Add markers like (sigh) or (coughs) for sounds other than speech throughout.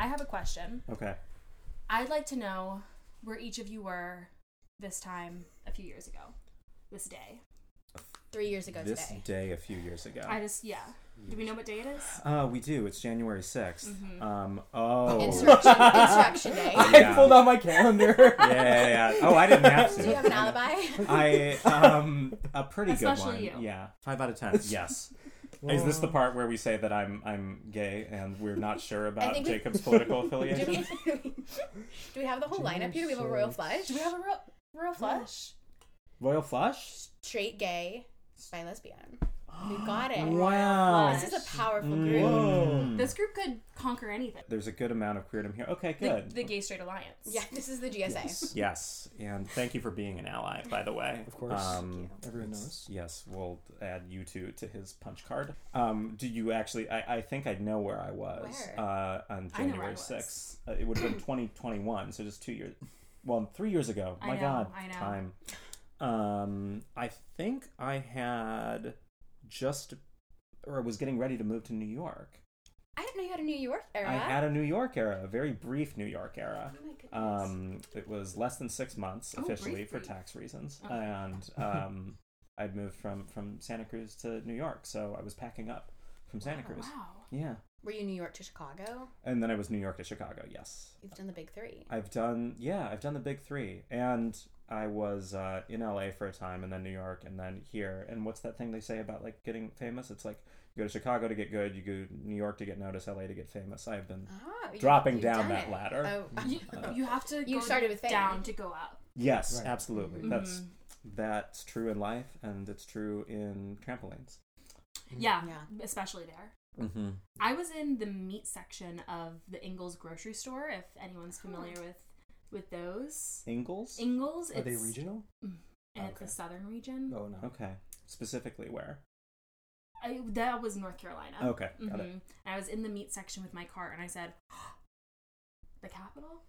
I have a question. Okay. I'd like to know where each of you were this time a few years ago, this day. Three years ago This today. day a few years ago. I just yeah. Do we know what day it is? Uh, we do. It's January 6th. Mhm. Um, oh. Insurrection, (laughs) Insurrection Day. Yeah. I pulled out my calendar. (laughs) yeah, yeah, yeah. Oh, I didn't have to. Do you have an alibi? I um a pretty good Especially one. you. Yeah, five out of ten. (laughs) Yes. Is this the oh. part where we say that I'm I'm gay and we're not sure about Jacob's political (laughs) Do affiliation? we, do we have the whole lineup here? Do we have a royal flush? Do we have a real real flush? Royal flush? Straight gay by lesbian. We got it. Wow. This is a powerful Mm. group. Whoa. This group could conquer anything. There's a good amount of queerdom here. Okay, good. the Gay Straight Alliance. Yeah, this is the GSA. Yes, and thank you for being an ally, by the way. Of course. Um, Everyone knows. Yes, we'll add you two to his punch card. Um, do you actually? I, I think I know where I was Where? Uh, on I know where I January was. sixth. Uh, it would have been (clears throat) 2021, so just two years. Well, three years ago. I My know, God, I know. time. Um, I think I had just, or was getting ready to move to New York. I didn't know you had a New York era. I had a New York era, a very brief New York era. Oh my goodness. Um, it was less than six months Oh, officially for tax reasons, Oh. and (laughs) um, I'd moved from from Santa Cruz to New York, so I was packing up from Santa Oh, Cruz. wow. Yeah, Were you New York to Chicago? and then I was New York to Chicago. Yes, You've done the big three. I've done yeah, I've done the big three, and I was uh, in LA for a time, and then New York, and then here. And what's that thing they say about like getting famous? It's like you go to Chicago to get good, you go to New York to get noticed, LA to get famous. I've been Ah, dropping you've down that it. ladder. Oh, (laughs) You, (laughs) you have to You go started with fame. down to go up. Yes, Right. absolutely. Mhm. That's that's true in life, and it's true in trampolines. Yeah, Yeah. especially there. Mm-hmm. I was in the meat section of the Ingles grocery store. If anyone's familiar with with those Ingles. Ingles, Are they it's- regional? and it's Okay. the southern region. Oh no. okay. Specifically, where? I, that was North Carolina. Okay, got it. Mhm. I was in the meat section with my cart, and I said, (gasps) "The capital."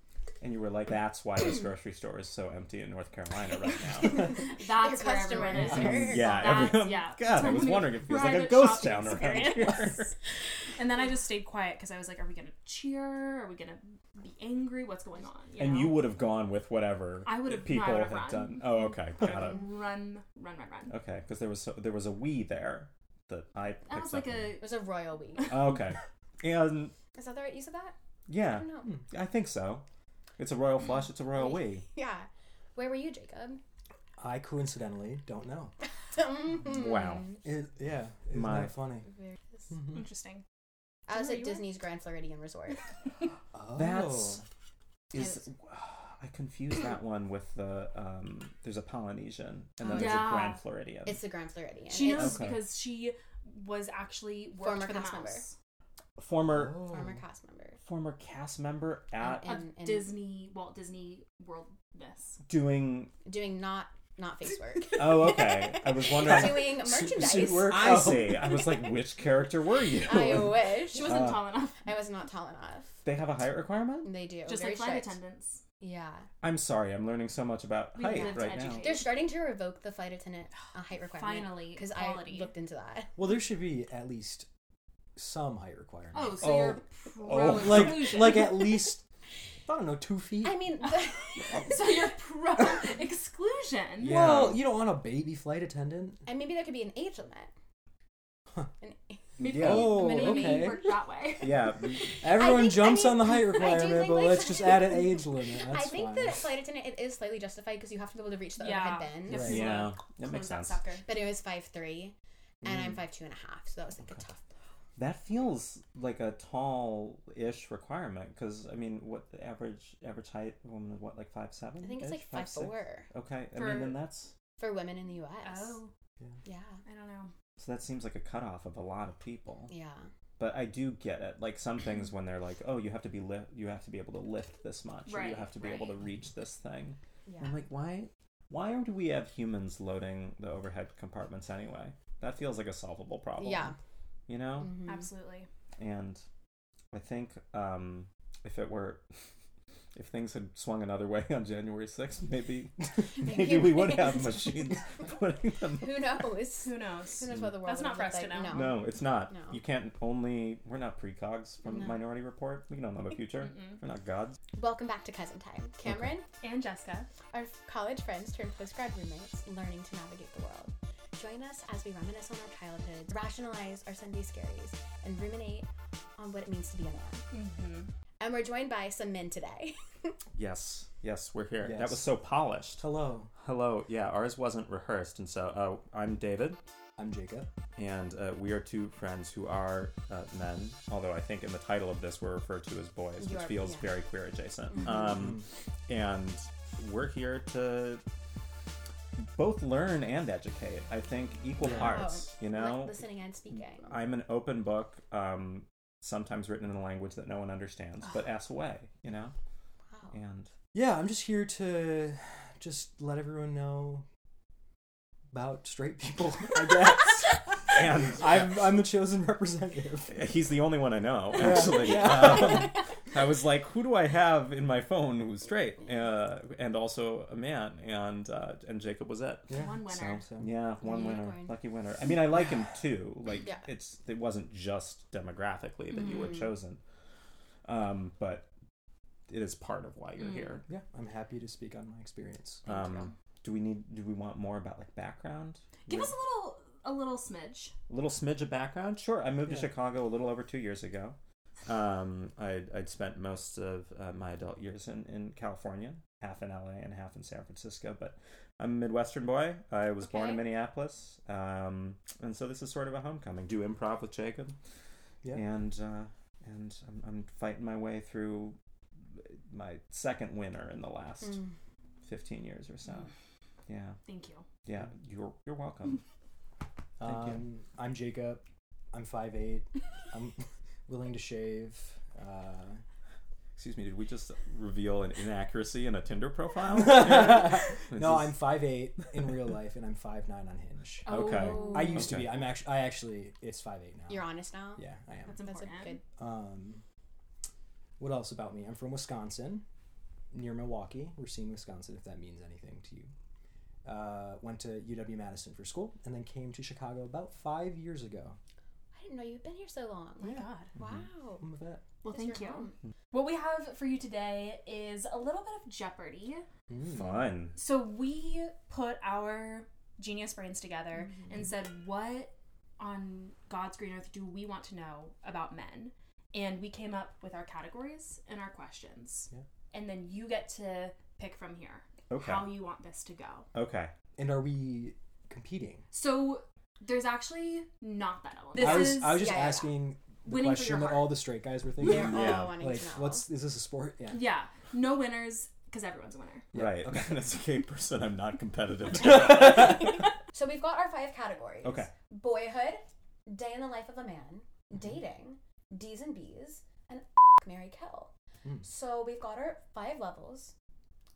And you were like, "That's why this grocery store is so empty in North Carolina right now." (laughs) That's Your where everyone is. customers um, yeah, That's- everyone. yeah. God, I was wondering if it was like a ghost shopping town around here. (laughs) and then I just stayed quiet because I was like, "Are we gonna cheer? Are we gonna be angry? What's going on?" and know? you would have gone with whatever I would have- no, I people would had run. done. Oh, okay, got it. run, run, run, run. Okay, because there was so, there was a we there that I picked That was up like on. a it was a royal week. Oh, okay, (laughs) and Is that the right use of that? I yeah, don't know. I think so. It's a royal flush. It's a royal we. (laughs) Yeah. Where were you, Jacob? I coincidentally don't know. (laughs) Wow. It, yeah. Isn't My- that funny? Very- Mhm. interesting. I was Where at you were? Disney's Grand Floridian Resort. (laughs) Oh. That's is I confuse that (coughs) one with the um. There's a Polynesian and then there's Yeah. a Grand Floridian. It's the Grand Floridian. She it's knows Okay. because she was actually worked Former for the cast mouse. Member. former Oh. former cast member. former cast member at And- of and- Disney Walt Disney Worldness. doing. Doing not not face work. (laughs) Oh, okay. I was (laughs) wondering. doing merchandise. suit work? I Oh. see. I was like, which character were you? I wish. She wasn't Uh, tall enough. I was not tall enough. They have a height requirement. They do. Just Very like flight strict. attendants. Yeah. I'm sorry. I'm learning so much about We height live to right now. They're starting to revoke the flight attendant uh, height requirement. Finally, Because I looked into that. Well, there should be at least some height requirement. Oh, so Oh. you're pro Oh. like exclusion. like at (laughs) least I don't know two feet. I mean, (laughs) so you're pro (laughs) exclusion. Yeah. Well, you don't want a baby flight attendant. and maybe there could be an age limit. Huh. An- Maybe, Yeah. Oh, maybe okay. work that way. Yeah. Everyone think- I jumps mean, on the height I do requirement, think, but like- let's just add an age limit. That's I think fine. that flight attendant it is slightly justified because you have to be able to reach the Yeah. overhead bins. Right. Yeah. That makes sense. But it was five three, and I'm Mm. five two and a half, so that was like a tough. That feels like a tall-ish requirement because I mean, what the average average height woman is what like five seven? I think it's like five four Okay, I mean, then that's for women in the U.S. Oh, yeah, I don't know. so that seems like a cutoff of a lot of people. yeah. But I do get it. Like some things when they're like, oh, you have to be lift, you have to be able to lift this much, or you have to be able to reach this thing. Yeah. I'm like, why? Why do we have humans loading the overhead compartments anyway? That feels like a solvable problem. Yeah. You know. Mhm. Absolutely. and I think um, if it were (laughs) if things had swung another way on January 6th, maybe (laughs) maybe we would have machines (laughs) putting them. Who knows? Who knows? Who knows what the world That's not for us to know. No. No, it's not. No. You can't only. We're not precogs from No. Minority Report. We don't know the future. We're not gods. Welcome back to Cousin Time. Camryn, And Jessica. our college friends turned postgrad roommates, learning to navigate the world. Join us as we reminisce on our childhoods, rationalize our Sunday scaries, and ruminate on what it means to be a man. Mm-hmm. And we're joined by some men today. (laughs) Yes, yes, we're here. That was so polished. Hello, Hello. Yeah, ours wasn't rehearsed, and so uh, I'm David, I'm Jacob. and uh, we are two friends who are uh, men. Although I think in the title of this we're referred to as boys, You which are- feels yeah. very queer adjacent. Mhm. Um, and we're here to both learn and educate. I think equal Yeah. parts. You know, Like listening and speaking. I'm an open book, um, sometimes written in a language that no one understands, but asks away, you know? Wow. And Yeah, I'm just here to just let everyone know about straight people. (laughs) I guess. and I'm I'm the chosen representative. he's the only one I know, Yeah. actually. Yeah. Um, I was like, who do I have in my phone who's straight uh, and also a man? And uh, and Jacob was it. Yeah. One winner. So, yeah, one winner, lucky winner. I mean, I like him too. (sighs) Like, Yeah. it's it wasn't just demographically that you were Mhm. chosen, um, but it is part of why you're Mm. here. Yeah, I'm happy to speak on my experience. Um, do we need? Do we want more about like background? Give We're- us a little a little smidge. a little smidge of background. Sure, I moved Yeah. to Chicago a little over two years ago. Um, I'd, I'd spent most of uh, my adult years in, in California, half in LA and half in San Francisco. But I'm a Midwestern boy. I was born in Minneapolis, um, and so this is sort of a homecoming. Do improv with Jacob, Yeah. and uh, and I'm, I'm fighting my way through my second winter in the last Mm. 15 years or so. (sighs) Yeah, Thank you. yeah. You're you're welcome. (laughs) Thank you. Um, I'm Jacob. I'm 5'8". (laughs) I'm willing to shave. Uh, Excuse me, did we just reveal an inaccuracy in a Tinder profile? (laughs) (laughs) No, is- I'm 5'8 in real life, and I'm 5'9 on Hinge. Okay. Oh, I used to be. I'm actually. I actually. It's 5'8 now. You're honest now? Yeah, I am. That's That's important. good. Um, what else about me? I'm from Wisconsin, near Milwaukee, Racine, Wisconsin, if that means anything to you. Uh, went to UW Madison for school, and then came to Chicago about five years ago. I didn't know you've been here so long. Oh my Yeah. God. Wow. I'm a vet. Well, It's thank you. home. What we have for you today is a little bit of Jeopardy. Mm. fun. So we put our genius brains together Mm-hmm. and said, what on God's green earth do we want to know about men? And we came up with our categories and our questions. Yeah. And then you get to pick from here Okay. how you want this to go. Okay. And are we competing? So there's actually not that element. This I was. is I was just yeah, yeah, yeah. asking the Winning for question your that all the straight guys were thinking. They're Yeah. Like, what's is this a sport? Yeah. Yeah, no winners because everyone's a winner. Yeah, Right. (laughs) okay. As a gay person, I'm not competitive. (laughs) So we've got our five categories. Okay. Boyhood, day in the life of a man, dating, D's and B's, and (laughs) Mary Kill. Mm. So we've got our five levels.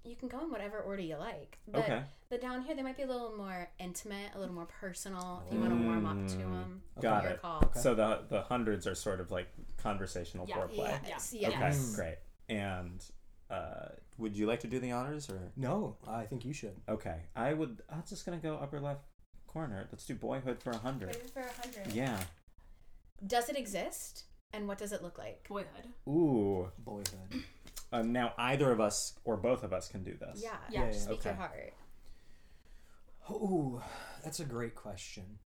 You can go in whatever order you like. But okay. the down here, they might be a little more intimate, a little more personal. If you want to warm up to Mm. them, Got your it. call. Okay. So the the hundreds are sort of like conversational Yeah. foreplay. Yes, Yeah. Okay. yes. Great. And uh, would you like to do the honors or? No, I think you should. Okay. I would. I'm just gonna go upper left corner. Let's do boyhood for a hundred. Ready for a hundred. Yeah. Does it exist? And what does it look like? Boyhood. Ooh. Boyhood. Um, now either of us or both of us can do this. Yeah. Yeah, yeah, Speak your heart. Oh, that's a great question.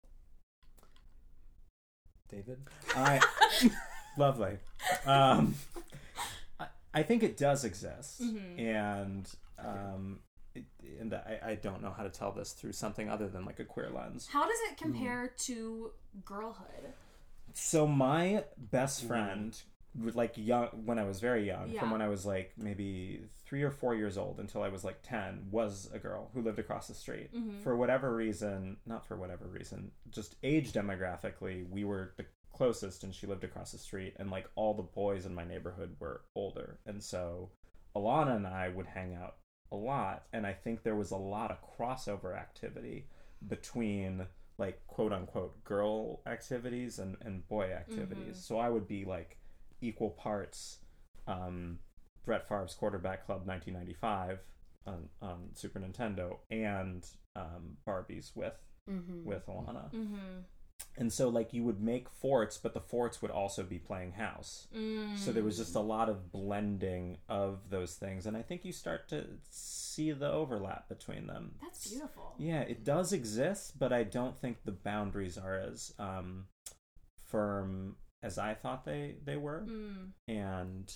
David. I (laughs) lovely. Um, I, I think it does exist, Mhm. and um, it, and I, I don't know how to tell this through something other than like a queer lens. How does it compare to girlhood? So my best friend, was, like young when I was very young, Yeah. from when I was like maybe three or four years old until I was like ten, was a girl who lived across the street. Mhm. For whatever reason, not for whatever reason, just age demographically, we were the closest, and she lived across the street, and like all the boys in my neighborhood were older, and so Alana and I would hang out a lot, and I think there was a lot of crossover activity between like quote unquote girl activities and, and boy activities. Mhm. So I would be like equal parts um Brett Favre's Quarterback Club 1995 on, on Super Nintendo and um, Barbies with Mm-hmm. with Alana. Mm-hmm. And so like you would make forts, but the forts would also be playing house. Mm. So there was just a lot of blending of those things, and I think you start to see the overlap between them. That's beautiful. Yeah, it does exist, but I don't think the boundaries are as um, firm as I thought they they were, Mm. and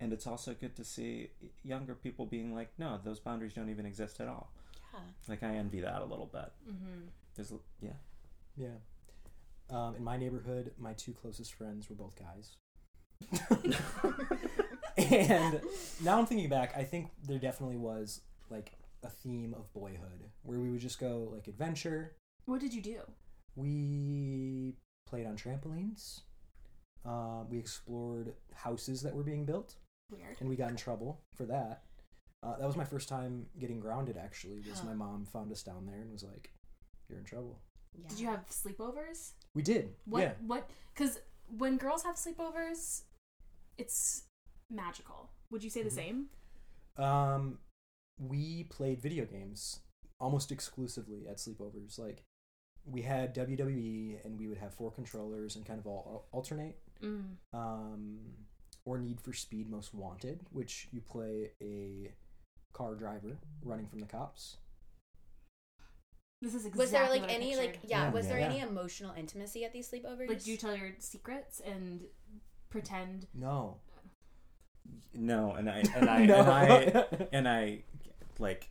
and it's also good to see younger people being like, no, those boundaries don't even exist at all. Yeah. Like I envy that a little bit. Mm-hmm. There's yeah, Yeah. Um, in my neighborhood, my two closest friends were both guys. (laughs) and now I'm thinking back, I think there definitely was like a theme of boyhood where we would just go like adventure. What did you do? We played on trampolines. Uh, we explored houses that were being built, Weird. and we got in trouble for that. Uh, that was my first time getting grounded. Actually, was Huh. my mom found us down there and was like, "You're in trouble." Yeah. Did you have sleepovers? We did. What? Yeah. What? Because when girls have sleepovers, it's magical. Would you say the Mhm. same? Um, we played video games almost exclusively at sleepovers. Like, we had WWE, and we would have four controllers and kind of all alternate. Mm. Um, or Need for Speed Most Wanted, which you play a car driver running from the cops. This is exactly Was there like what any pictured. like yeah, Yeah. Was there Yeah. any emotional intimacy at these sleepovers? like do you tell your secrets and pretend? No. no, and I and (laughs) I no. and I (laughs) and I like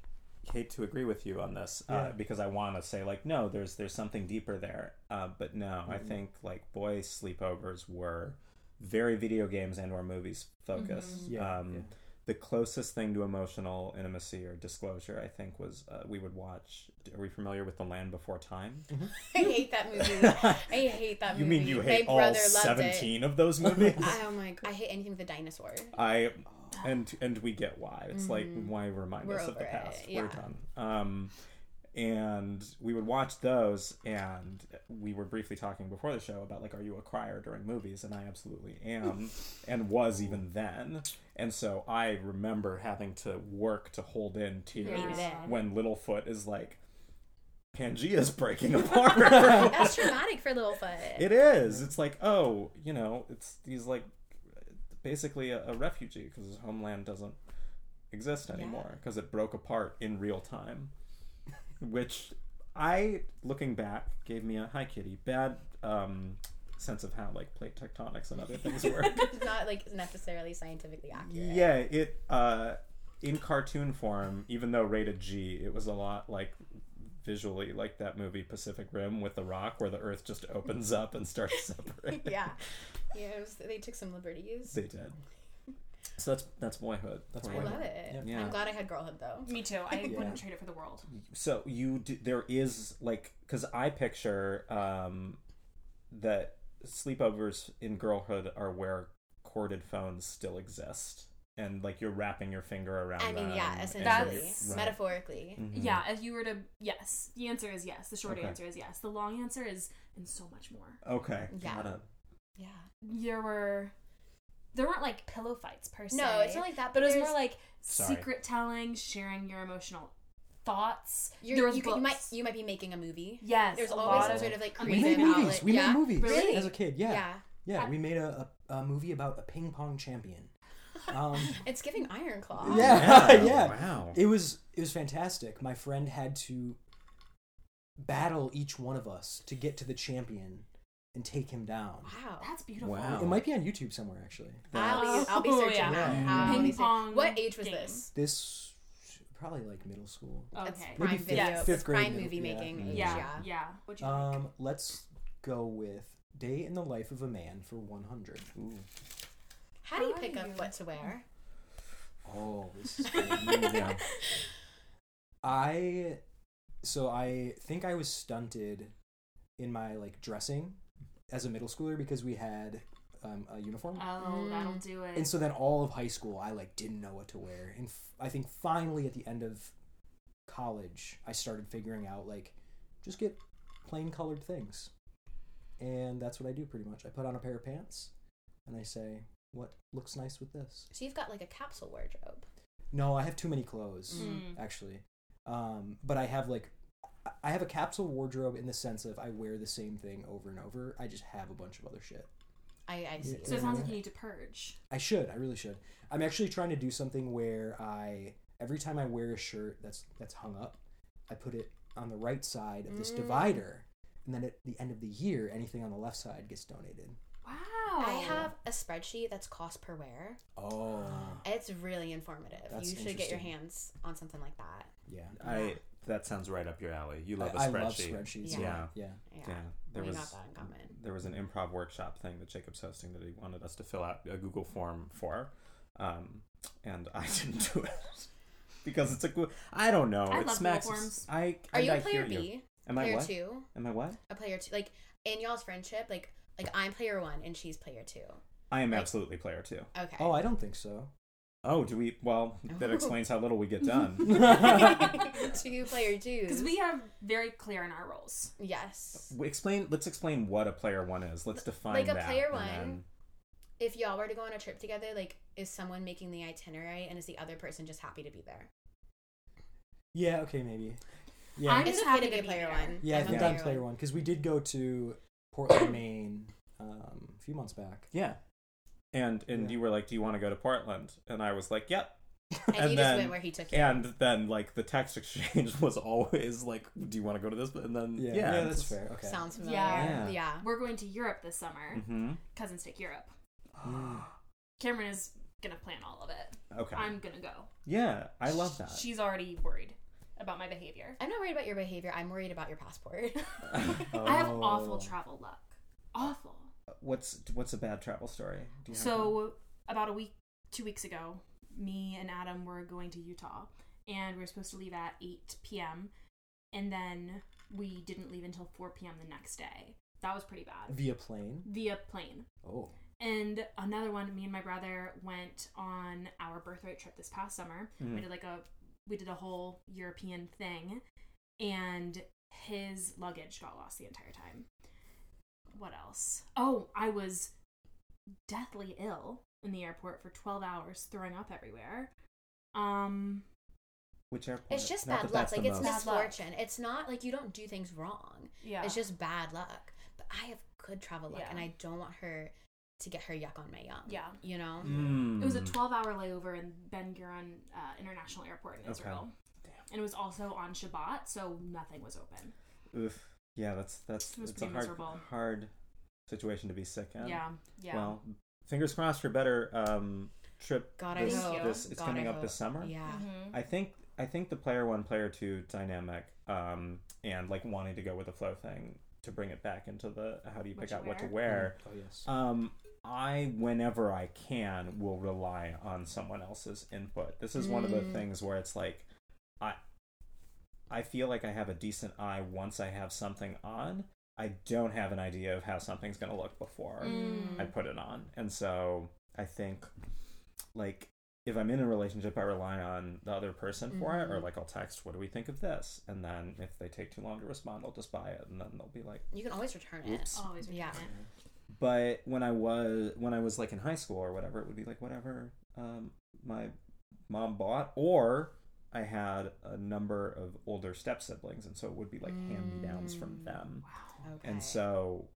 hate to agree with you on this uh, Yeah. because I want to say like no, there's there's something deeper there. Uh, but no, I Mhm. think like boy sleepovers were very video games and or movies focused. Mhm. Yeah, Um, yeah. The closest thing to emotional intimacy or disclosure, I think, was uh, we would watch. Are we familiar with The Land Before Time? (laughs) I hate that movie. (laughs) I hate that movie. you mean you hate My all brother loved seventeen of those (laughs) movies? it. Oh my god. I hate anything with a dinosaur. I and and we get why. It's like Mhm. why remind We're us of the it, past. We're done. Um, and we would watch those, and we were briefly talking before the show about like, are you a crier during movies? And I absolutely am, (laughs) and was even then. And so I remember having to work to hold in tears Rein it in. when Littlefoot is like, Pangea's breaking (laughs) apart. That's traumatic for Littlefoot. It is. It's like, oh, you know, it's these like basically a, a refugee because his homeland doesn't exist anymore because it broke apart in real time. (laughs) Which I, looking back, gave me a hi kitty bad um, sense of how like plate tectonics and other things work. (laughs) it's not like necessarily scientifically accurate. yeah, it uh, in cartoon form, even though rated G, it was a lot like visually like that movie Pacific Rim with the rock where the earth just opens up and starts (laughs) separating. yeah. Yeah, it was, they took some liberties. They did. (laughs) So that's that's boyhood. That's I boyhood. love it. Yeah. I'm glad I had girlhood though. Me too. I (laughs) Yeah. wouldn't trade it for the world. So you do, there is like because I picture um, that sleepovers in girlhood are where corded phones still exist, and like you're wrapping your finger around. I mean, them yeah, essentially, That's- Right. metaphorically. Mhm. Yeah, if you were to yes, the answer is yes. The short Okay. answer is yes. The long answer is and so much more. Okay. Yeah. Got it. Yeah. There were there weren't like pillow fights per se. No, it's not like that. but it was more like Sorry. secret telling, sharing your emotional thoughts. You're, there was you, could, you might you might be making a movie. yes, There's a always lot some of sort of like I We made movies. outlet. We yeah. made movies Really? as a kid. Yeah. Yeah. Yeah, we made a, a, a movie about a ping pong champion. Um, (laughs) It's giving Iron Claw. Yeah. Wow. (laughs) yeah. Wow. it was it was fantastic. My friend had to battle each one of us to get to the champion and take him down. Wow. That's beautiful. Wow. It might be on YouTube somewhere actually. I'll be, I'll be (laughs) Oh, searching yeah. Yeah. I'll Ping pong What age was game. this? This probably like middle school. That's Okay. prime Maybe fifth- video. fifth grade prime movie yeah. making. Mm. age, Yeah, Yeah. yeah. What'd you think? Um, let's go with Day in the Life of a Man for 100. Ooh. How do you How pick do up you- what to wear? Oh, this is good. (laughs) yeah. I so I think I was stunted in my like dressing as a middle schooler because we had um, a uniform. Oh, Mm. that'll do it. And so then all of high school, I like didn't know what to wear. And f- I think finally at the end of college, I started figuring out like just get plain colored things. And that's what I do pretty much. I put on a pair of pants and I say, what looks nice with this. So you've got like a capsule wardrobe. No, I have too many clothes Mm. actually. Um, but I have like I have a capsule wardrobe in the sense of I wear the same thing over and over. I just have a bunch of other shit. I, I see. So it sounds like you need to purge. I should. I really should. I'm actually trying to do something where I every time I wear a shirt that's that's hung up, I put it on the right side of this Mm. divider, and then at the end of the year, anything on the left side gets donated. Wow. I have a spreadsheet that's cost per wear. Oh, It's really informative. That's you should get your hands on something like that. yeah. I that sounds right up your alley. You love a I, I spreadsheet. I love spreadsheets. Yeah. Yeah, yeah. Yeah. Yeah, there we was got that in common. there was an improv workshop thing that Jacob's hosting that he wanted us to fill out a Google form for, um, and I (laughs) didn't do it because it's a good. I don't know. I it love smacks. Google Forms. I Are you I a player hear you. B? Am I player what? two? Am I what? A player two? Like in y'all's friendship, like like I'm player one and she's player two. I am Like- absolutely player two. Okay. Oh, I don't think so. Oh, do we? Well, that Oh. explains how little we get done. (laughs) (laughs) two player twos. Because we have very clear in our roles. yes. We explain. Let's explain what a player one is. Let's define Like a that. player one- then- If y'all were to go on a trip together, like is someone making the itinerary and is the other person just happy to be there? Yeah. Okay. Maybe. Yeah. I'm it's just okay happy to be to a be player there. one. yeah. I I'm a think I'm player one because we did go to Portland, Maine, um, a few months back. Yeah. And and Yeah. you were like, "Do you want to go to Portland?" And I was like, "Yep." And, And you then- just went where he took you. And then like the text exchange (laughs) was always like, "Do you want to go to this?" And then Yeah. yeah, Yeah. that's fair. Okay. Sounds familiar. Yeah. Yeah. We're going to Europe this summer. Mm-hmm. Cousins take Europe. (gasps) Camryn is gonna plan all of it. Okay. I'm gonna go. yeah, I love that. She's already worried about my behavior. I'm not worried about your behavior. I'm worried about your passport. (laughs) (laughs) I have awful Oh. travel luck. Awful. What's what's a bad travel story? Do you have one? So about a week, two weeks ago, me and Adam were going to Utah, and we were supposed to leave at 8 p.m. And then we didn't leave until 4 p.m. the next day. That was pretty bad Via plane. via plane. Oh. And another one, me and my brother went on our birthright trip this past summer. We Mhm. did like a we did a whole European thing, and his luggage got lost the entire time. What else? Oh, I was deathly ill in the airport for twelve hours, throwing up everywhere. Um, which airport? it's just Not bad luck. Like it's most- misfortune. It's not like you don't do things wrong. yeah, It's just bad luck. But I have good travel luck, Yeah. and I don't want her to get her yuck on my yum. Yeah. You know. Mm. It was a 12 hour layover in Ben Gurion uh, International Airport in Okay. Israel. Damn. And it was also on Shabbat, so nothing was open. Oof. Yeah, that's that's It it's a hard miserable. hard situation to be sick in. Yeah, yeah. Well, fingers crossed for better um, trip. God, I this, hope. this it's God, coming I up this summer. Yeah. Mhm. I think I think the player one, player two dynamic, um, and like wanting to go with the flow thing to bring it back into the how do you What pick you out what to wear? wear. Oh yes. Um, I whenever I can will rely on someone else's input. This is one of the Mm. things where it's like I I feel like I have a decent eye once I have something on. I don't have an idea of how something's going to look before Mm. I put it on. And so I think like if I'm in a relationship I rely on the other person for it or Mhm. like I'll text what do we think of this and then if they take too long to respond I'll just buy it and then they'll be like You can always return it. Always return Yeah. it. but when I was when I was like in high school or whatever, it would be like whatever um, my mom bought, or I had a number of older step siblings, and so it would be like hand me downs from Mm. them. Wow. Okay. And so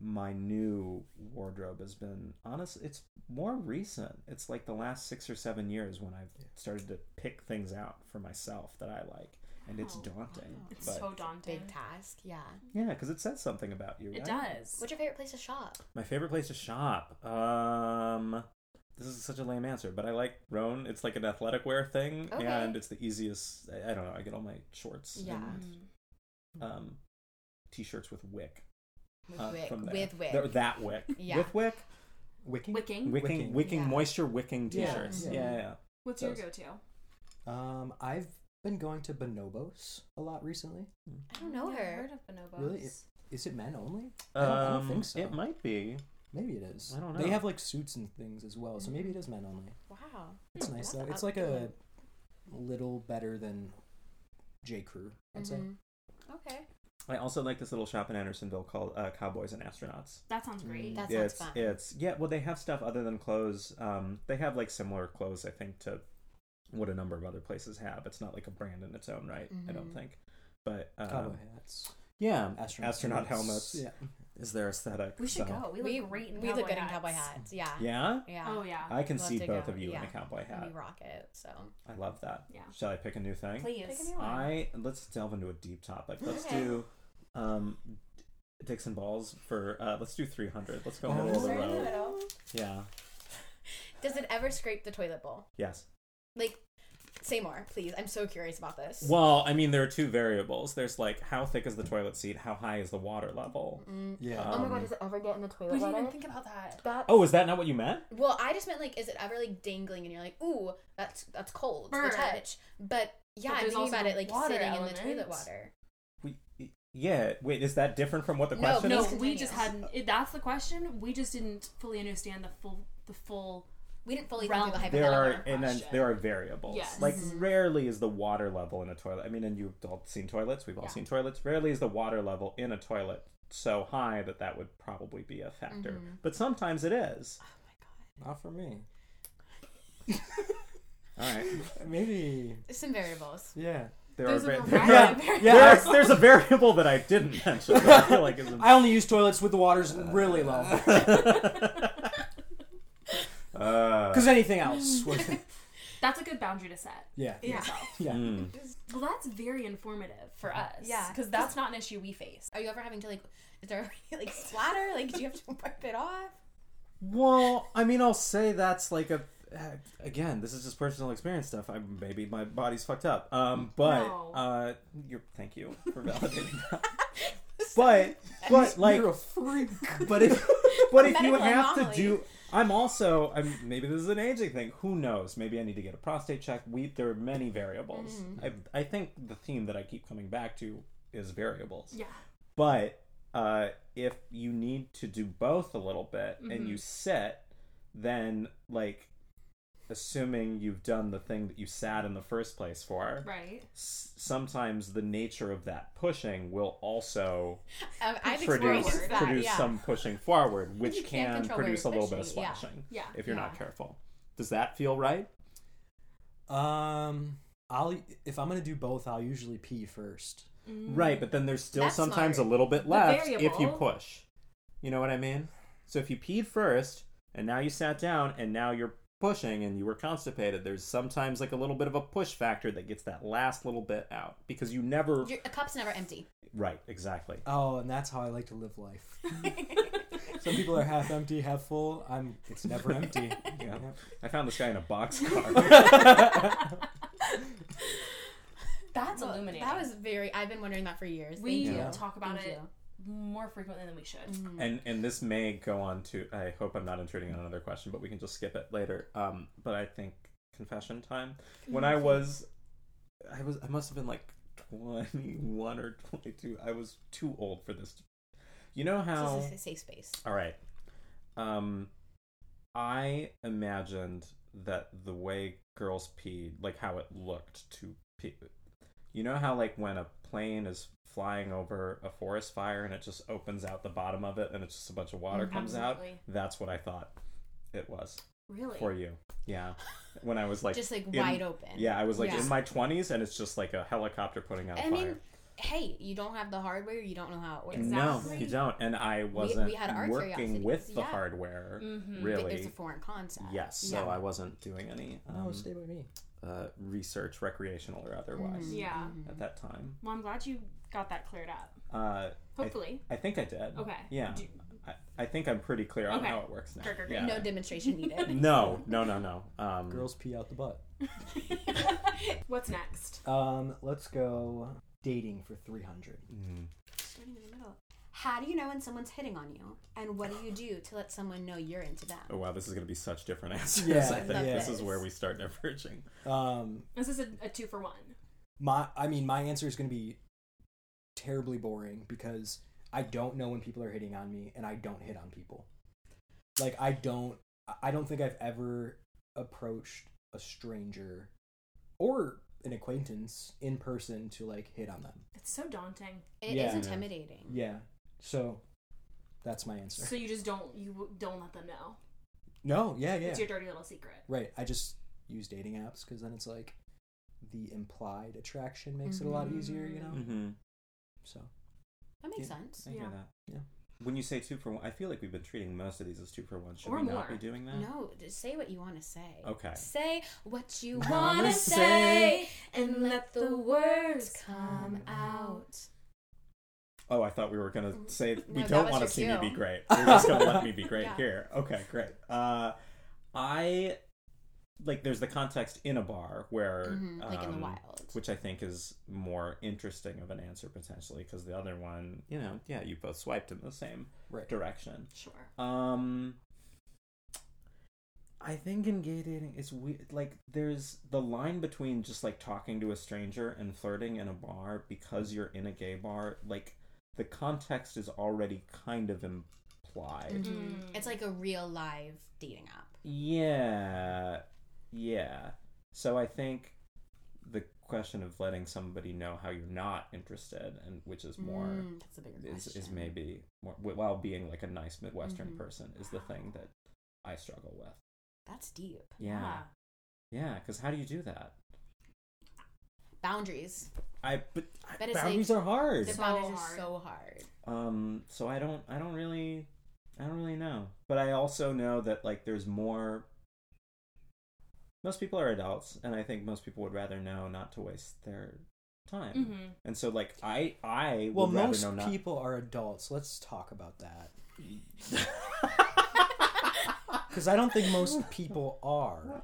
my new wardrobe has been honest. It's more recent. It's like the last six or seven years when I've started to pick things out for myself that I like, and it's Wow. daunting. It's but so daunting. big task. Yeah. yeah, because it says something about you. It right? does. What's your favorite place to shop? My favorite place to shop. Um, this is such a lame answer, but I like Rhone. It's like an athletic wear thing, Okay. and it's the easiest. I, I don't know. I get all my shorts Yeah. and Mm. um, t-shirts with wick. With uh, Wick. from there. With Wick. They're that wick. (laughs) Yeah. With wick. Wicking. Wicking. Wicking. Wicking. Wicking. Yeah. Moisture wicking t-shirts. Yeah. Yeah. yeah, yeah. What's your go-to? Um, I've been going to Bonobos a lot recently. I don't know Never her. Heard of bonobos? Really? It- Is it men only? I don't, I don't Um, think so. It might be. Maybe it is. I don't know. They have like suits and things as well, so maybe it is men only. Wow. It's nice that's though. It's like a little better than J Crew. I'd say. Mhm. Okay. I also like this little shop in Andersonville called uh, Cowboys and Astronauts. That sounds great. That sounds it's fun. it's yeah. Well, they have stuff other than clothes. Um, they have like similar clothes, I think, to what a number of other places have. It's not like a brand in its own right. I don't Mhm. think. But um, Cowboy hats. yeah, Astronaut, astronaut helmets Yeah. Is their aesthetic. we should so- go. We look great in we cowboy look good hats. in cowboy hats. Yeah. Yeah, Yeah. Oh yeah. I can Love see both go, of you in a cowboy And we hat. rock it. So I love that. Yeah. Shall I pick a new thing? Please. Pick a new one. I let's delve into a deep topic. Let's Okay. do um Dixon balls for uh let's do 300. Let's go Oh. middle of the Start in the road. Yeah. Does it ever scrape the toilet bowl? Yes. Like, say more, please. I'm so curious about this. Well, I mean there are two variables. There's like how thick is the toilet seat, how high is the water level. Mm. Yeah. oh my god, Um, does it ever get in the toilet We didn't water? even think about that. that. Oh, is that not what you meant? Well, I just meant like, is it ever like dangling and you're like, ooh, that's that's cold Burn. to the touch. But yeah, But I'm thinking about it like water sitting in the toilet water. We yeah, wait, is that different from what the No, question no, is? No, we just hadn't. That's the question. We just didn't fully understand the full the full. We didn't fully Realm. think through the There are hypothetical. and then there are variables. Yes. Like Mhm. rarely is the water level in a toilet. I mean, and you've all seen toilets. We've all Yeah. seen toilets. Rarely is the water level in a toilet so high that that would probably be a factor. Mhm. But sometimes it is. Oh my god. Not for me. (laughs) All right. Maybe. There's some variables. Yeah. There There's are a va- Yeah, (laughs) variables. yeah. there's, there's a variable that I didn't mention. I feel like is (laughs) I only use toilets with the water's really low. Uh, Because anything else. (laughs) would- (laughs) That's a good boundary to set. yeah. Yeah. yourself. (laughs) Yeah. mm. Well, that's very informative for us. Yeah. because that's not an issue we face. Are you ever having to like? Is there like splatter? Like, do you have to wipe it off? Well, I mean, I'll say that's like a. uh, Again, this is just personal experience stuff. I maybe my body's fucked up. Um, but No. uh, you're thank you for validating that. But but like You're a freak. but if but if you Medical have to do i'm also i'm maybe this is an aging thing who knows maybe i need to get a prostate check we there are many variables Mm-hmm. I, I think the theme that i keep coming back to is variables Yeah. but uh, if you need to do both a little bit and Mm-hmm. you sit then like assuming you've done the thing that you sat in the first place for Right. s- sometimes the nature of that pushing will also Um, (laughs) I've produce that. produce yeah. some pushing forward, which can't can control where produce a you're little bit of pushing, yeah. splashing Yeah. if you're not careful. Does that feel right? Um, I'll if I'm gonna do both, I'll usually pee first. Right, but then there's still That's sometimes smart. a little bit left if you push. You know what I mean? So if you peed first and now you sat down and now you're pushing and you were constipated, there's sometimes like a little bit of a push factor that gets that last little bit out because you never Your, a cup's never empty. Right, exactly. Oh, and that's how I like to live life. (laughs) Some people are half empty, half full. I'm. It's never empty. (laughs) Yeah. I found this guy in a boxcar. (laughs) That's Well, illuminating. That was very. I've been wondering that for years. we Thank you. talk about Thank it more frequently than we should. Mhm. and and this may go on to i hope i'm not intruding on another question but we can just skip it later um but i think confession time when i was i was i must have been like 21 or 22 i was too old for this you know how This is a safe space. all right um i imagined that the way girls peed like how it looked to pee you know how like when a plane is flying over a forest fire and it just opens out the bottom of it and it's just a bunch of water comes out that's what i thought it was Really? for you yeah when i was like Just like in- wide open. yeah i was like Yeah. in my 20s and it's just like a helicopter putting out a I fire mean, hey, you don't have the hardware. You don't know how it works. no you don't and i wasn't we had our working with the yeah. hardware Mhm. really It's a foreign concept. Yes, so Yeah. I wasn't doing any um, oh, stay by me. uh, research, recreational or otherwise, Mhm. Yeah. Mhm. at that time. Well, I'm glad you got that cleared up. Uh, Hopefully. I think I did. Okay. Yeah, Do- I, I think I'm pretty clear on Okay. how it works now. Great, great, great. Yeah. No demonstration needed. (laughs) no, no, no, no. Um, Girls pee out the butt. (laughs) What's next? Um, let's go dating for three hundred. mm, Starting in the middle. How do you know when someone's hitting on you? And what do you do to let someone know you're into them? Oh wow, this is gonna be such different answers. Yeah, I think love this this. is where we start diverging. Um, This is a, a two for one. my I mean, my answer is going to be terribly boring because I don't know when people are hitting on me, and I don't hit on people. Like I don't. I don't think I've ever approached a stranger or an acquaintance in person to like hit on them. It's so daunting. It is Yeah. intimidating. Yeah. So that's my answer. So you just don't you don't let them know. No, yeah, yeah. It's your dirty little secret. Right. I just use dating apps because then it's like the implied attraction makes it a lot easier, you know? Mm-hmm. So, That makes Yeah. sense. I hear Yeah. that. Yeah. When you say two for one, I feel like we've been treating most of these as two for one. Should Or we not more. be doing that? No, just say what you want to say. Okay. Say what you Wanna say say and let the words come out. Oh, I thought we were gonna say (laughs) we Mm-hmm. don't want to your see me be great. (laughs) We're just gonna let me be great Yeah. here. Okay, great. Uh, I like. There's the context in a bar where, Mhm, like in the um, wild. which I think is more interesting of an answer potentially because the other one, you know, yeah, you both swiped in the same right. direction. Sure. Um, I think in gay dating it's weird. Like, there's the line between just like talking to a stranger and flirting in a bar because you're in a gay bar. Like, the context is already kind of implied. Mhm. Mm. It's like a real live dating app. Yeah, yeah. So I think the question of letting somebody know how you're not interested, and which is more Mm, that's a bigger is question. is maybe more while being like a nice Midwestern Mhm. person is the thing that I struggle with. That's deep. Yeah. Yeah, because how do you do that? Boundaries. I but, But it's boundaries like- are hard. The So boundaries hard. are so hard. Um, so I don't I don't really I don't really know. But I also know that like there's more. Most people are adults, and I think most people would rather know not to waste their time. Mm-hmm. And so like I I Well, would rather most know not. people are adults. Let's talk about that. (laughs) Because I don't think most people are.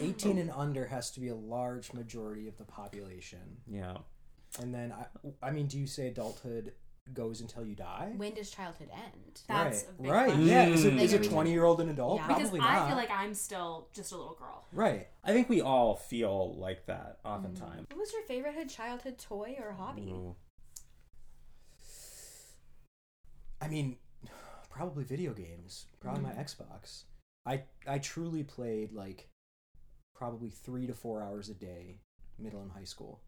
18 and under has to be a large majority of the population. yeah. And then, I, I mean, do you say adulthood goes until you die? When does childhood end? That's right. a big right. question. Yeah. Is, it, Mm. is a 20 year old an adult? Yeah. Because Probably I feel like I'm still just a little girl. Right. I think we all feel like that oftentimes. What was your favorite childhood toy or hobby? Ooh. I mean, (sighs) probably video games. Probably my Xbox. I I truly played like probably three to four hours a day, middle and high school.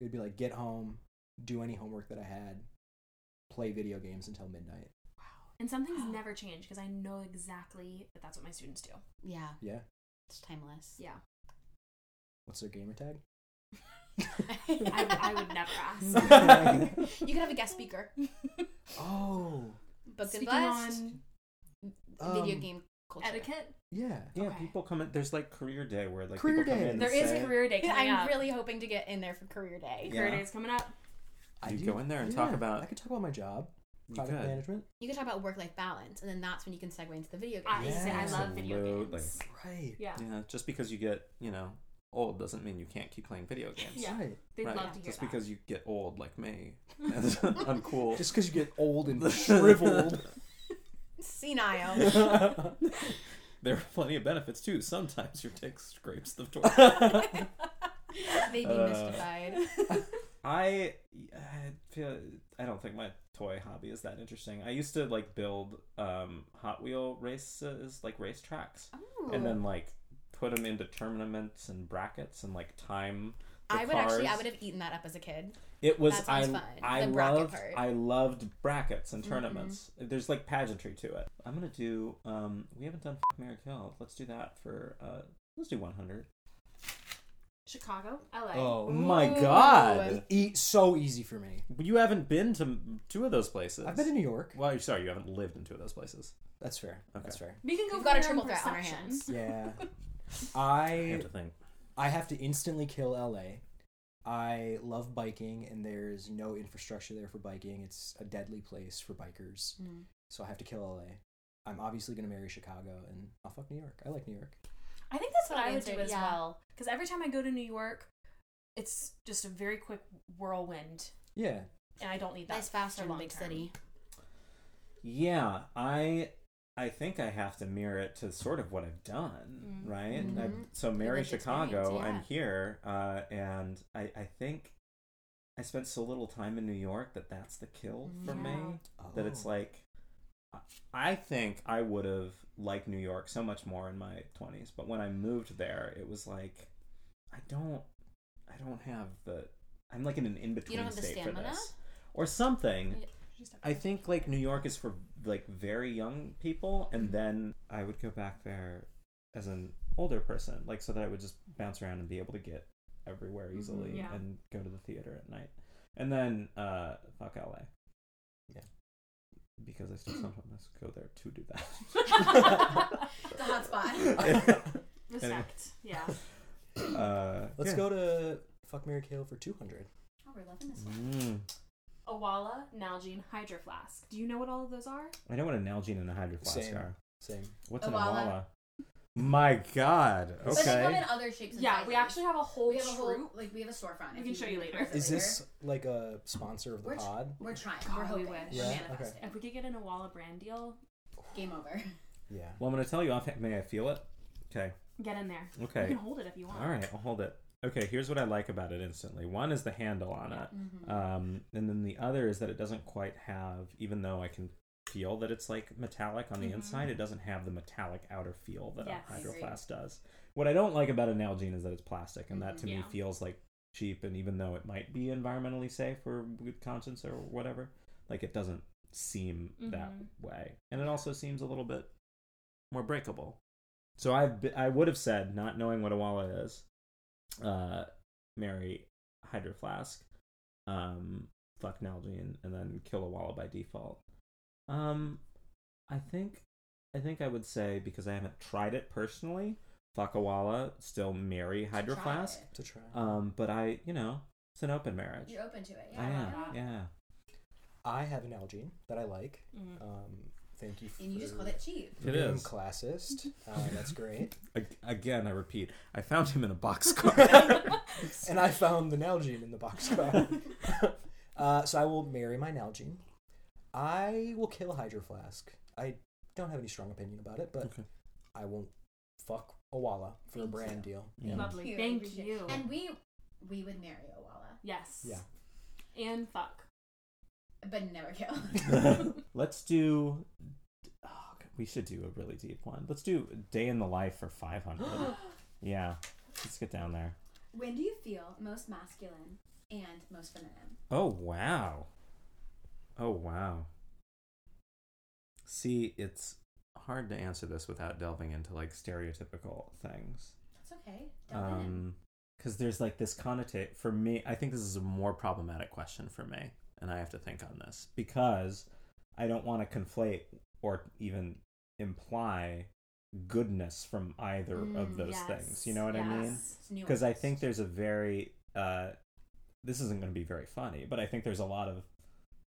It would be like get home, do any homework that I had, play video games until midnight. Wow. And some things (gasps) never change because I know exactly that that's what my students do. Yeah, Yeah. it's timeless. Yeah. What's their gamer tag? (laughs) I, I would never ask. (laughs) you could have a guest speaker. (laughs) Oh. Book and Speaking blast. on video Um, game culture. etiquette, Yeah. Yeah, Okay. people come in. There's like career day where like Career people come day. in. there and is say, career day coming I'm up. really hoping to get in there for career day. Yeah. Career day is coming up. I You do- go in there and talk about- I could talk about my job, You product could. management. You can talk about work life balance, and then that's when you can segue into the video game. I, Yeah. I love video games. Right. Yeah. Yeah, just because you get you know old doesn't mean you can't keep playing video games. Yeah. Right. They'd Right. love to hear Just that. because you get old like me, (laughs) that's (laughs) uncool. Just because you get old and (laughs) shriveled. Senile. there are plenty of benefits too. Sometimes your dick scrapes the toilet. They Uh, demystified. I, I feel I don't think my toy hobby is that interesting. I used to like build um, Hot Wheel races, like race tracks, Oh. and then like put them into tournaments and brackets and like time. I would actually, I would have eaten that up as a kid. It was I fun. I The loved. I loved brackets and Mhm. tournaments. There's like pageantry to it. I'm gonna do um we haven't done Mary Kill. Let's do that for uh let's do 100. Chicago, LA. Oh. my god. Eat so easy for me. You haven't been to two of those places. I've been to New York. Well, you're sorry, you haven't lived in two of those places. That's fair. Okay. That's fair. We can go We've got a triple threat on our hands. Yeah. (laughs) I I have to think. I have to instantly kill LA. I love biking and there's no infrastructure there for biking. It's a deadly place for bikers. Mm. So I have to kill LA. I'm obviously going to marry Chicago and I'll fuck New York. I like New York. I think that's what Solid I would do as yeah. well. Because every time I go to New York, it's just a very quick whirlwind, Yeah. and I don't need that. Nice faster for in the long big term. city. Yeah, I I think I have to mirror it to sort of what I've done, Mm. right? Mhm. I, so marry Chicago, experience, I'm here, uh, and I I think I spent so little time in New York that that's the kill for Yeah. me. That it's Oh. like I think I would have liked New York so much more in my 20s, but when I moved there, it was like I don't I don't have the. I'm like in an in between have the state for this, or something. I think like New York is for like very young people, and then I would go back there as an older person, like so that I would just bounce around and be able to get everywhere easily Yeah. and go to the theater at night, and then uh, fuck LA. Yeah. Because I still (clears throat) sometimes go there to do that. It's a hot spot. Respect. Yeah. uh, Let's yeah. go to Fuck Mary Kill for 200. Oh, we're loving this one. Mm. Owala, Nalgene, Hydro Flask. Do you know what all of those are? I know what a Nalgene and a Hydro Flask Same. are. Same. What's an Owala. Owala? My God. But they come Okay. in other shapes and Yeah, sizes. we actually have a whole we have a whole like we have a storefront. We can show you later. browse it Is later. this like a sponsor of the We're tr- pod? We're trying. God, we're we hoping. wish. We're Yeah? manifesting. If we could get an Owala brand deal, Game over. Yeah. Well, I'm going to tell you off. May I feel it? Okay. get in there. You Okay. can hold it if you want. All right. I'll hold it. Okay. Here's what I like about it instantly. One is the handle on it. Mm-hmm. Um, and then the other is that it doesn't quite have, even though I can feel that it's like metallic on the Mhm. inside, it doesn't have the metallic outer feel that Yes. a I Hydro. Flask does. What I don't like about a Nalgene is that it's plastic, and that to Mhm. me feels like cheap. And even though it might be environmentally safe or good conscience or whatever, like it doesn't seem that Mhm. way. And it also seems a little bit more breakable. So I I would have said, not knowing what Owala is, uh, marry Hydro Flask, um, fuck Nalgene, and then kill Owala by default. Um, I think I think I would say because I haven't tried it personally, fuck Owala, still marry Hydro Try Flask. it. To try. Um, but I, you know, it's an open marriage. You're open to it. Yeah. I am, not? yeah. I have an Nalgene that I like. Mm. Um, thank you for And you just called it cheap. It being classist. (laughs) Uh, that's great. Ag- Again, I repeat, I found him in a boxcar. (laughs) and I found the Nalgene in the boxcar. (laughs) uh, so I will marry my Nalgene. I will kill a Hydro Flask. I don't have any strong opinion about it, but Okay. I won't fuck Owala for a Thank brand you. deal. Yeah. Lovely. Cute, Thank appreciate you. And we we would marry Owala, yes. Yeah. And fuck. but never kill. (laughs) (laughs) Let's do. Oh, God, we should do a really deep one. Let's do day in the life for 500. (gasps) yeah. Let's get down there. when do you feel most masculine and most feminine? Oh, wow. Oh, wow. See, it's hard to answer this without delving into like stereotypical things. That's okay. Delve in. Um, because there's like this connotate for me. I think this is a more problematic question for me, and I have to think on this because I don't want to conflate or even imply goodness from either of Mm, those Yes. things. You know what I mean? Yes. It's nuanced. Because I think there's a very uh, this isn't going to be very funny, but I think there's a lot of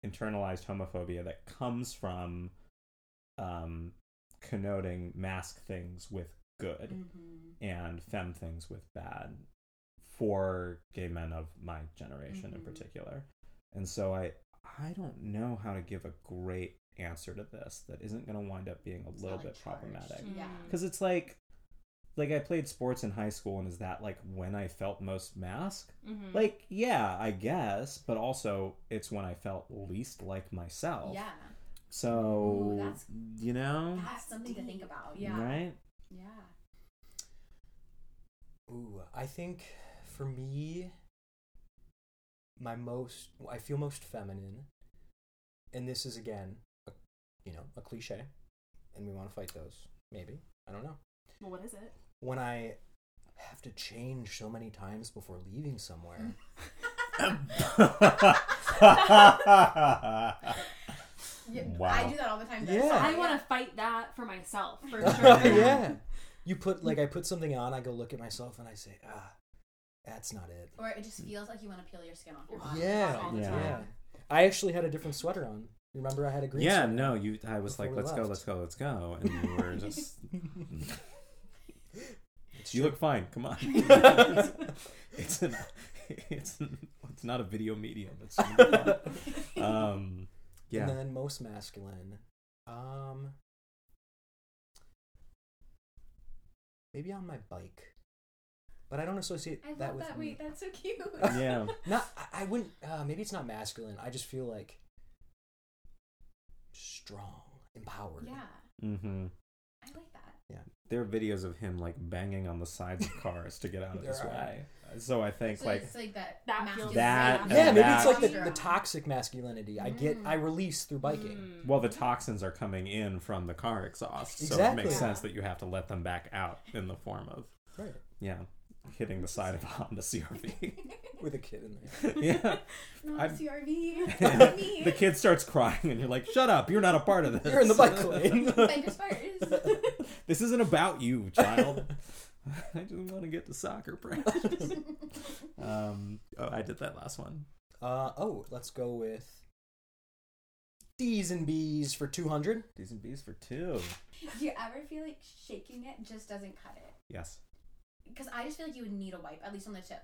internalized homophobia that comes from um, connoting mask things with good Mhm. and femme things with bad for gay men of my generation in Mhm. particular. And so I I don't know how to give a great answer to this that isn't going to wind up being a It's little not, like, bit problematic. charged. Yeah. Mm. Cuz it's like like I played sports in high school and is that like when I felt most mask? Mhm. Like yeah, I guess, but also it's when I felt least like myself. Yeah. So Ooh, that's- you know, That's something to think about. Yeah. right? Yeah. Ooh, I think for me, my most, I feel most feminine, and this is again, a, you know, a cliche, and we want to fight those. Maybe I don't know. well, what is it? When I have to change so many times before leaving somewhere, (laughs) Yeah, Wow. I do that all the time. though. Yeah. So, I want to fight that for myself for (laughs) sure. yeah, you put like I put something on, I go look at myself, and I say, ah, that's not it. Or it just feels like you want to peel your skin off your body. Yeah, all the Yeah. time. I actually had a different sweater on. Remember, I had a green. yeah, sweater no, you. I was Before like, we let's go, left. let's go, let's go, and you were just. (laughs) It's you true. look fine. Come on. (laughs) it's an, it's an, it's not a video medium. It's (laughs) um, yeah. And then most masculine. Um maybe on my bike. But I don't associate I that love with that. me. Wait, that's so cute. yeah. (laughs) Not I, I wouldn't uh, maybe it's not masculine. I just feel like strong, empowered. yeah. Mm-hmm. I like that. There are videos of him like banging on the sides of cars to get out of (laughs) his way. So I think So like it's like that. That masculine feels That- side. and Yeah, maybe it's like the, the toxic masculinity I get, Mm. I release through biking. Mm. well the toxins are coming in from the car exhaust. So it Exactly. makes sense that you have to let them back out in the form of Right. yeah, hitting the side of a Honda CRV. (laughs) With a kid in there. (laughs) yeah. Not I'm- CRV. Not me. the kid starts crying and you're like, "Shut up. You're not a part of this." You're in the bike lane. Fingers first. This isn't about you, child. (laughs) (laughs) I just want to get to soccer practice. (laughs) um, oh, I did that last one. Uh, oh, let's go with D's and B's for 200. D's and B's for two. Do you ever feel like shaking it just doesn't cut it? Yes. Because I just feel like you would need a wipe, at least on the tip.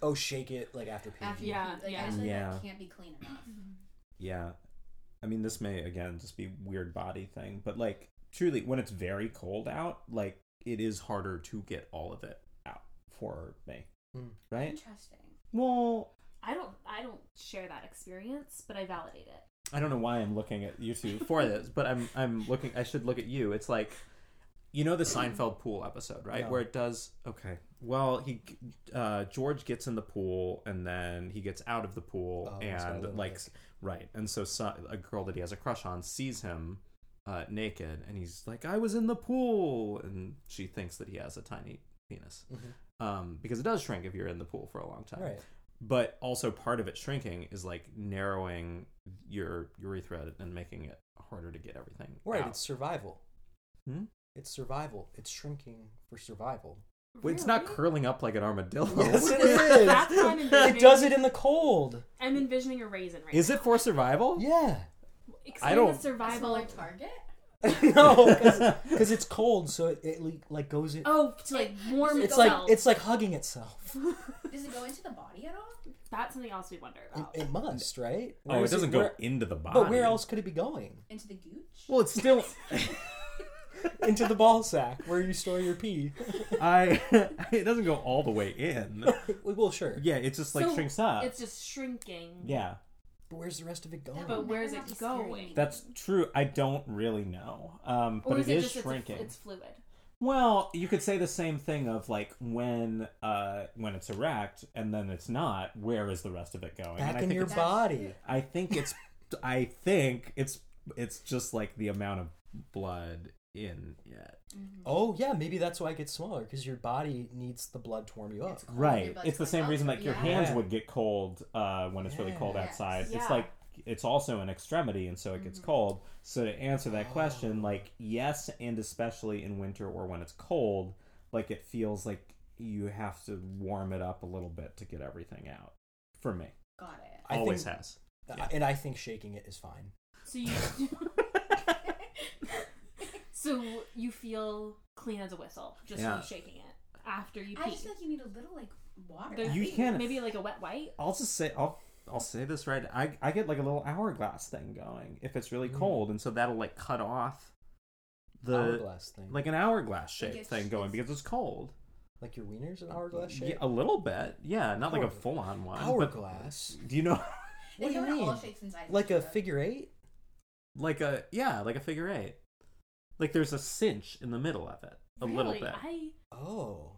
Oh, shake it like after peeing. After you Yeah. Like, yeah. I just feel like Yeah. that can't be clean enough. Yeah. I mean, this may again just be weird body thing, but like truly, when it's very cold out, like it is harder to get all of it out for me. Mm. Right? Interesting. Well, I don't I don't share that experience, but I validate it. I don't know why I'm looking at you two for this, but I'm I'm looking. I should look at you. It's like, you know, the Seinfeld pool episode, right? No. Where it does. Okay. Well, he uh, George gets in the pool and then he gets out of the pool Oh, he's got a and little like right, and so, so a girl that he has a crush on sees him uh, naked and he's like, "I was in the pool," and she thinks that he has a tiny penis. Mhm. Um, because it does shrink if you're in the pool for a long time Right. but also part of it shrinking is like narrowing your urethra and making it harder to get everything Right. out. It's survival. Hmm? It's survival. It's shrinking for survival. Well, it's not curling up like an armadillo. (laughs) Yes, it That's what I'm it does it in the cold. I'm envisioning a raisin right is now. it for survival? Yeah. Explain I don't- the A survival. smaller target? (laughs) no, because (laughs) it's cold, so it, it like- like goes in. Oh, to like warm it's itself. like it's like hugging itself. (laughs) Does it go into the body at all? That's something else we wonder It, about. it must, right? Oh, it doesn't go where- into the body. But where else could it be going? Into the gooch? Well, it's still. Into the ball sack where you store your pee. I. it doesn't go all the way in. well, sure. Yeah, it just like So, shrinks up. It's just shrinking. yeah, But where's the rest of it going? But where's it not be scary going? that's true. I don't really know. Um, Or but is it it is just shrinking. It's, a, it's fluid. Well, you could say the same thing of like when uh when it's erect and then it's not. Where is the rest of it going? And Back I in think your body. I think it's I think it's it's just like the amount of blood in it. Oh yeah, maybe that's why it gets smaller because your body needs the blood to warm you up. It's Right. It's the same up, reason so- like your yeah. hands would get cold uh when it's really cold Yes. outside. It's like it's also an extremity and so it gets cold. So to answer that question, like yes and especially in winter or when it's cold, like it feels like you have to warm it up a little bit to get everything out. For me. Got it. I Always think- has. And I think shaking it is fine. So you. (laughs) (laughs) (laughs) so you feel clean as a whistle just Yeah. from shaking it after you I pee. just feel like you need a little like water. There's You can- maybe like a wet wipe. I'll just say I'll I'll say this right. I I get like a little hourglass thing going if it's really Mm. cold, and so that'll like cut off the hourglass thing. like an hourglass shaped it's- thing going because it's cold. Like your wiener's an hourglass Yeah, shape. a little bit. Yeah, not like a full on one. but- Hourglass. do you know (laughs) What do you come all mean? shapes and sizes. Like a figure eight. like a yeah like a figure eight? Like there's a cinch in the middle of it, a little bit. I Oh,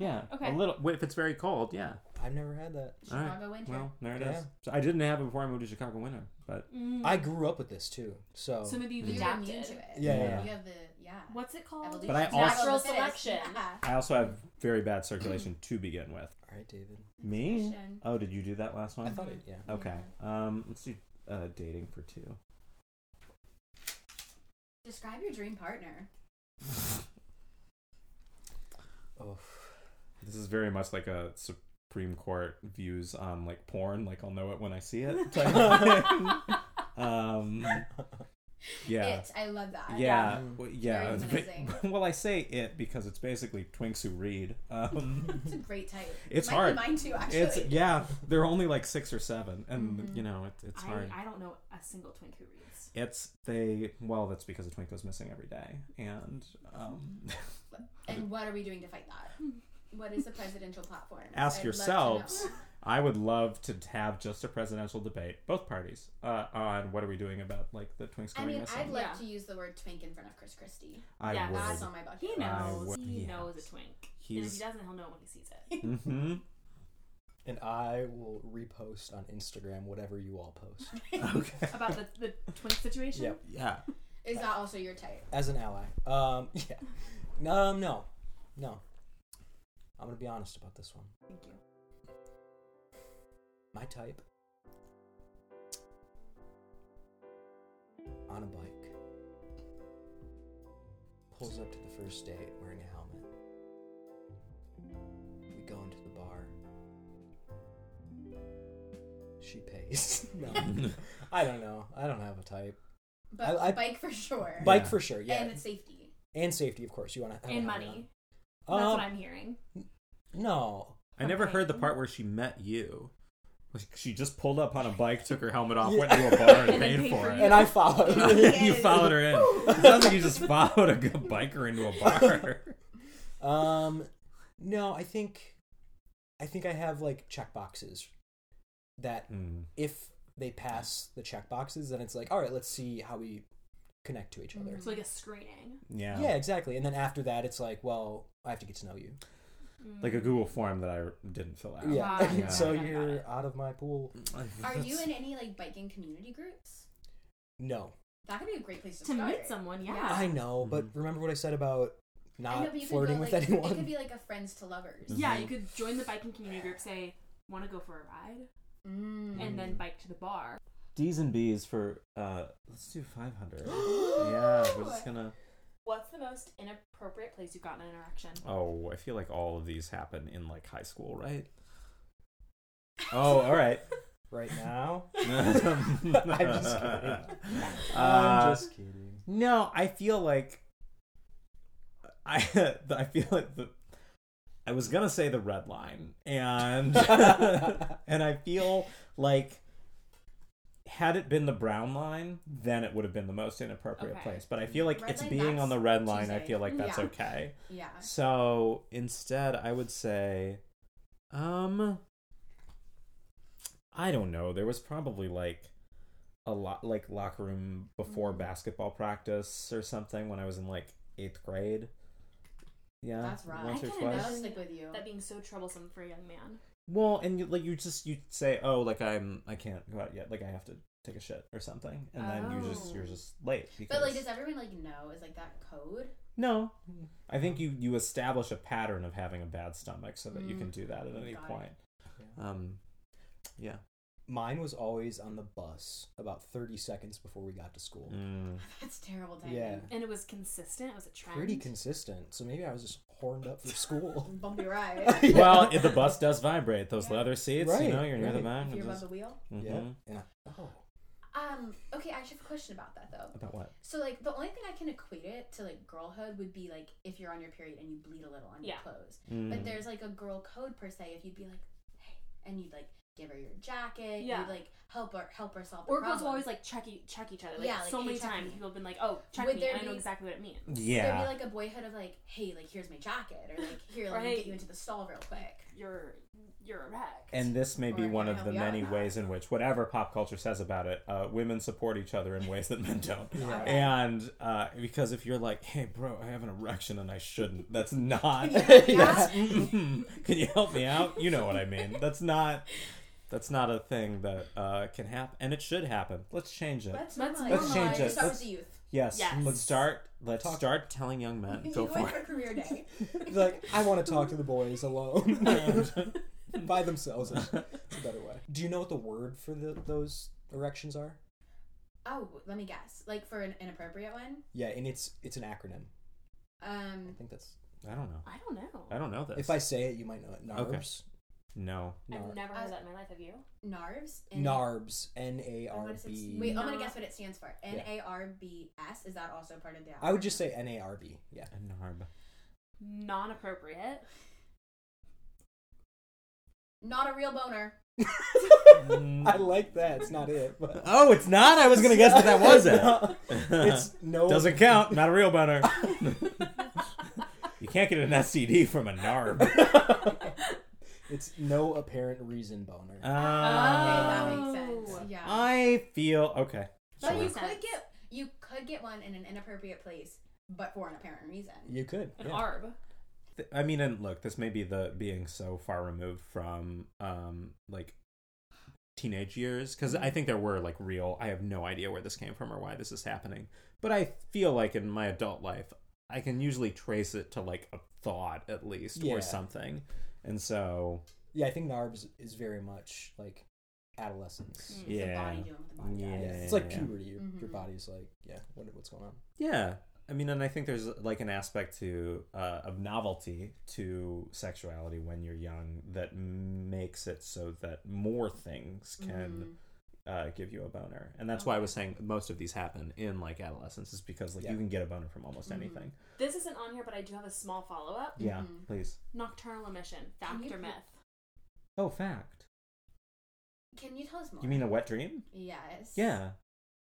Yeah, Okay. a little. If it's very cold, yeah. I've never had that. All right. Chicago winter. Well, there it is. Yeah. So I didn't have it before I moved to Chicago winter, but Mm. I grew up with this too. So, So maybe you've You're adapted. immune to it. Yeah, yeah, You have the yeah. What's it called? Evolution. But I Survival of Natural selection. Yeah. I also have very bad circulation to begin with. all right, David. Me? Oh, did you do that last one? I thought it. Yeah. Okay. Um, let's do uh, dating for two. Describe your dream partner. Oh, This is very much like a Supreme Court views on like porn. Like I'll know it when I see it. (laughs) type of thing. um, yeah. It. I love that. Yeah, well, yeah. Menacing. (laughs) well, I say it because it's basically twinks who read. Um, It's a great type. (laughs) It's Might hard. Mine too, actually. it's yeah, they're only like six or seven, and Mhm. you know it, it's hard. I, I don't know a single twink who reads. It's they well, that's because a twink goes missing every day, and um, (laughs) And what are we doing to fight that? What is the presidential platform? Ask I'd yourselves. (laughs) I would love to have just a presidential debate, both parties, uh, on what are we doing about like the twinks I going mean, missing. I'd like Yeah. to use the word twink in front of Chris Christie. I Yeah, would. That's on my bucket. He knows. he yes. knows a twink. and if he doesn't, he'll know when he sees it. mm-hmm. And I will repost on Instagram whatever you all post. (laughs) Okay. (laughs) About the, the twink situation? Yep. Yeah. Is that also your type? As an ally. Um, (laughs) yeah. Um, no. No. I'm going to be honest about this one. Thank you. My type. On a bike. Pulls up to the first date wearing a helmet. She pays. (laughs) no. (laughs) I don't know. I don't have a type. But I- I- bike for sure. Bike Yeah. for sure, yeah. And And, it's safety. And safety, of course. You want to And money. That's Um, what I'm hearing. No. I never Okay. heard the part where she met you. She just pulled up on a bike, took her helmet off, Yeah. went to a bar, and (laughs) And paid paid for for it. you. And I followed. you followed her in. It sounds like you just followed a good biker into a bar. Um, no, I think, I think I have like check boxes that Mm. if they pass the check boxes, then it's like, all right, let's see how we connect to each other. Mhm. It's like a screening. Yeah. Yeah, exactly. And then after that, it's like, well, I have to get to know you. Like a Google form that I didn't fill out. Yeah. Got (laughs) it. so Got you're out of my pool. Are (laughs) you in any like biking community groups? No, That could be a great place to, to start. meet someone, yeah. Yeah. I know, but remember what I said about not know, flirting could with like, anyone. It could be like a friends to lovers. Yeah, Mhm. you could join the biking community group, say, want to go for a ride, Mm. and then bike to the bar. D's and B's for uh let's do 500. (gasps) yeah, we're just gonna What's the most inappropriate place you've gotten an erection? Oh, I feel like all of these happen in like high school, right? (laughs) Oh, all right. right now. I'm (laughs) (laughs) I'm just kidding. Uh, I'm just kidding. No, I feel like I I feel like the I was gonna say the red line, and (laughs) and I feel like had it been the brown line, then it would have been the most inappropriate Okay. place. But I feel like Red it's line, being on the red line. I feel like that's Yeah. okay. (laughs) Yeah. So instead, I would say, um, I don't know. There was probably like a lot, like locker room before Mhm. basketball practice or something when I was in like eighth grade. Yeah, That's rough. once I or kinda twice. know That'll stick with you. That being so troublesome for a young man. Well, and you, like you just you say, oh, like I'm I can't go out yet. Like I have to take a shit or something, and then you just Oh. you're just late. Because... But like, does everyone like know? Is like that code? No, I think you you establish a pattern of having a bad stomach so that you Mm. can do that at any Got it. point. Um, yeah. Mine was always on the bus about 30 seconds before we got to school. Mm. That's terrible timing. Yeah. And it was consistent. It was a trend. Pretty consistent. So maybe I was just horned up for (laughs) school. Bumpy (laughs) ride. Yeah. Well, if the bus does vibrate, those Yeah. leather seats, you know, you're near the back. if and you're above just- the wheel. Mhm. Yeah. And I, oh. Um. Okay, I actually have a question about that though. About what? So like, the only thing I can equate it to like girlhood would be like if you're on your period and you bleed a little on your clothes. Mm. But there's like a girl code per se. If you'd be like, hey, and you'd like give her your jacket. Yeah. You'd like help her help her solve the Or girls problem. always like check e- check each other. Like, Yeah, like, so hey, many times me. people have been like, "Oh, check Would me," there and I know exactly what it means. Yeah. There'd yeah. be like a boyhood of like, hey, like here's my jacket, or like here, let me hey, get you into the stall real quick. You're you're erect. And this may be Or one of the help you out many ways in which, whatever pop culture says about it, uh, women support each other in ways that men don't. (laughs) Yeah. And uh, because if you're like, hey, bro, I have an erection and I shouldn't, that's not. Yeah, yeah. that's, "Mhm, Can you help me out? You know what I mean. That's not. (laughs) That's not a thing that uh, can happen, and it should happen. Let's change it. Let's, Let's normalize Let's change it. Start Let's- with the youth. yes, Yes. let's start. Let's Talk- start telling young men. (laughs) Go went for for career day. (laughs) like, I want to talk to the boys alone. (laughs) it. By themselves. It's a better way. Do you know what the word for the, those erections are? Oh, let me guess. Like for an inappropriate one. Yeah, and it's it's an acronym. Um, I think that's. I don't know. I don't know. I don't know this. If I say it, you might know it. Okay. Narbs. no. I've never Uh, heard that in my life. Have you? NARBs. Narbs. N A I'm R gonna say- Wait, I'm gonna guess what it stands for. N A R B S. Is that also part of the? I would just say N A R B. Yeah. A narb. Non-appropriate. not a real boner. (laughs) I like that. It's not it, but (laughs) Oh, it's not. I was gonna guess that that (laughs) was it. No, it's no. Doesn't count. Not a real boner. you can't get an STD from a narb. It's no apparent reason boner. Uh, okay, that makes Oh. sense. Yeah. I feel okay. but sure. you could get you could get one in an inappropriate place, but for an apparent reason. you could. An yeah. arb. I mean, and look, this may be the being so far removed from um like teenage years because I think there were like real. I have no idea where this came from or why this is happening, but I feel like in my adult life, I can usually trace it to like a thought at least Yeah. or something, and so Yeah, I think NARBs is very much like adolescence. Mm, Yeah. It's the body doing what the body Yeah. does. It's like yeah. puberty. Your, your Mhm. body's like, yeah, what, what's going on? yeah. I mean, and I think there's like an aspect to uh, of novelty to sexuality when you're young that makes it so that more things can Mhm. Uh, give you a boner, and that's why I was saying most of these happen in like adolescence, is because like Yeah. you can get a boner from almost Mhm. anything. This isn't on here, but I do have a small follow up. Yeah, Mhm. please. Nocturnal emission. Can Fact you or put- myth? Oh, fact. Can you tell us more? You mean a wet dream? yes? Yeah,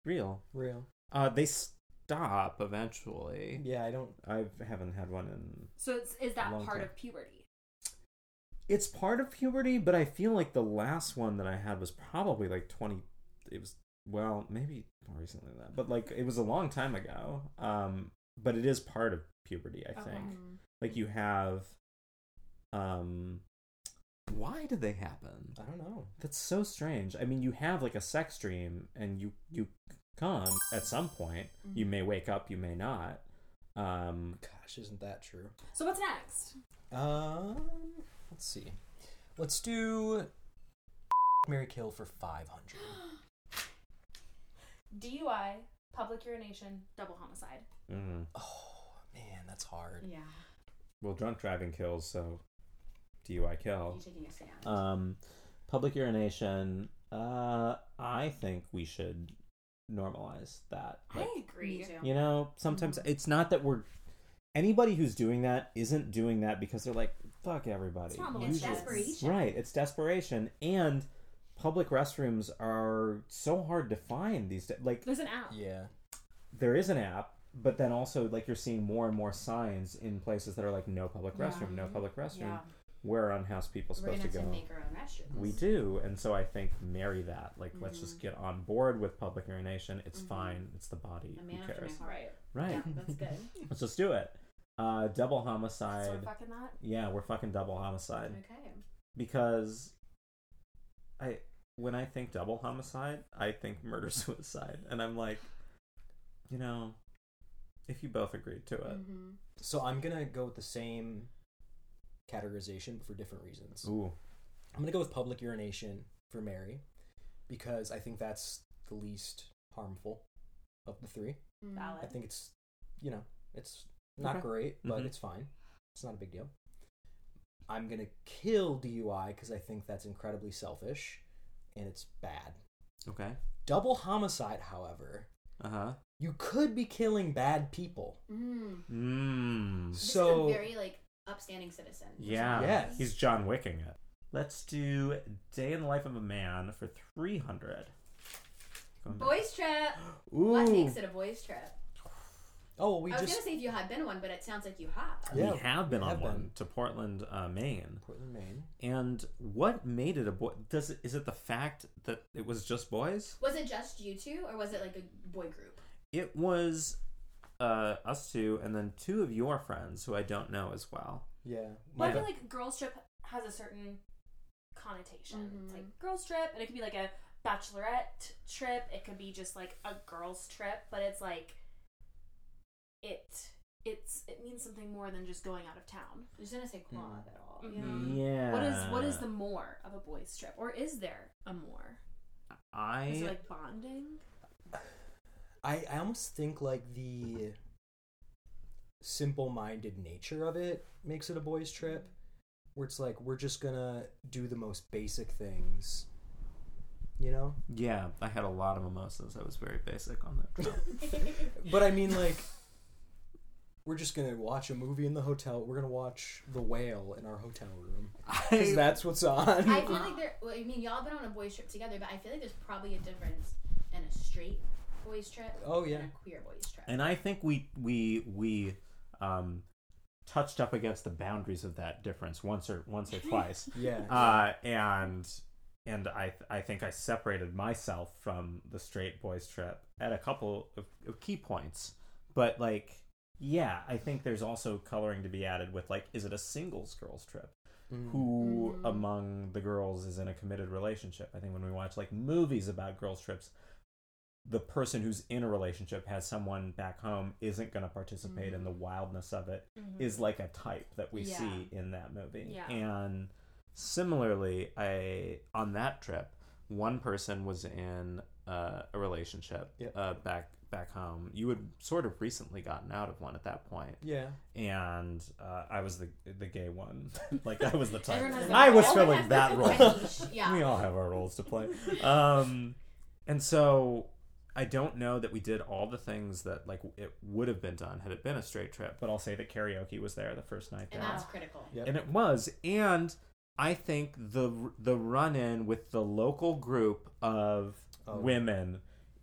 real. Real. Uh, they stop eventually. Yeah, I don't. I haven't had one in. So it's, is that Long part time. of puberty? It's part of puberty, but I feel like the last one that I had was probably like twenty. It was well, maybe more recently than that, but like it was a long time ago. Um, but it is part of puberty, I think. Mhm. like you have um why did they happen I don't know. that's so strange i mean you have like a sex dream and you you come at some point you Mhm. may wake up you may not um Gosh, isn't that true? So what's next? Um, let's see. Let's do Marry Kill for five hundred. (gasps) DUI, public urination, double homicide. mm. Oh man, that's hard. Yeah. well drunk driving kills so dui kill You taking a stand? um public urination uh i think we should normalize that Like, I agree. Too. You know, sometimes Mhm. it's not that we're anybody who's doing that isn't doing that because they're like, fuck everybody. It's not It's desperation. Right, it's desperation. And public restrooms are so hard to find these days. Like There's an app. Yeah. there is an app, but then also like you're seeing more and more signs in places that are like no public Yeah. restroom, no public restroom. Yeah. Where on house people We're supposed gonna go? to make our own restrooms. We do, and so I think marry that. Like, let's just Mhm. get on board with public urination. It's Mhm. fine. It's the body. A Who man after my cares? heart. Right. Right. Yeah, that's good. (laughs) Let's just do it. Uh, double So we're homicide. fucking that. yeah, we're fucking double homicide Okay. because I when I think double homicide, I think murder (laughs) suicide, and I'm like, you know, if you both agreed to it, hmm So I'm gonna go with the same categorization for different reasons. ooh, I'm gonna go with public urination for marry because I think that's the least harmful of the three. Valid. I think it's, you know, it's not Okay. great, but Mhm. it's fine. It's not a big deal. I'm gonna kill DUI because I think that's incredibly selfish and it's bad. okay, Double homicide, however, uh huh, you could be killing bad people. Mm. mmm, So a very like upstanding citizen. which yeah, Yes. he's John Wicking it. Let's do day in the life of a man for three hundred. boys trip. Ooh, What makes it a boys trip? Oh, well, we I was just gonna say if you had been one, but it sounds like you have. Yeah, we have been we on have one been. to Portland, uh, Maine. Portland, Maine. And what made it a boy? Does it is it the fact that it was just boys? Was it just you two, or was it like a boy group? It was uh, us two, and then two of your friends who I don't know as well. Yeah. Well, I feel like girls trip has a certain connotation. It's Mhm. like girls trip, and it could be like a bachelorette trip. It could be just like a girls trip, but it's like it it's it means something more than just going out of town. I was gonna say quad Mm. at all. Mhm. Yeah. What is what is the more of a boys trip, or is there a more? I Is it like bonding? I, I almost think like the simple minded nature of it makes it a boys' trip. Where it's like we're just gonna do the most basic things. You know? yeah. I had a lot of mimosas. I was very basic on that trip. (laughs) But I mean like we're just gonna watch a movie in the hotel. We're gonna watch The Whale in our hotel room. Because that's what's on. I (laughs) feel like there. Well, I mean, y'all been on a boys trip together, but I feel like there's probably a difference in a straight boys trip Oh, yeah. and a queer boys trip. and I think we we we um touched up against the boundaries of that difference once or once or (laughs) twice. Yeah. uh, and and I I think I separated myself from the straight boys trip at a couple of, of key points. But like, yeah, I think there's also coloring to be added with like, is it a singles girls trip? Mm. Who Mhm. among the girls is in a committed relationship? I think when we watch like movies about girls trips, the person who's in a relationship has someone back home isn't going to participate in the wildness of it Mhm. is like a type that we Yeah. see in that movie. Yeah. And similarly, I on that trip, one person was in uh, a relationship Yep. uh, back back home. You had sort of recently gotten out of one at that point, Yeah. and uh, I was the the gay one. (laughs) like I was the type. Everyone I was role. filling that role. Yeah. we all have our roles to play. Um, and so I don't know that we did all the things that like it would have been done had it been a straight trip. But I'll say that karaoke was there the first night And there, that's critical. Yep. and it was. And I think the the run in with the local group of Oh. women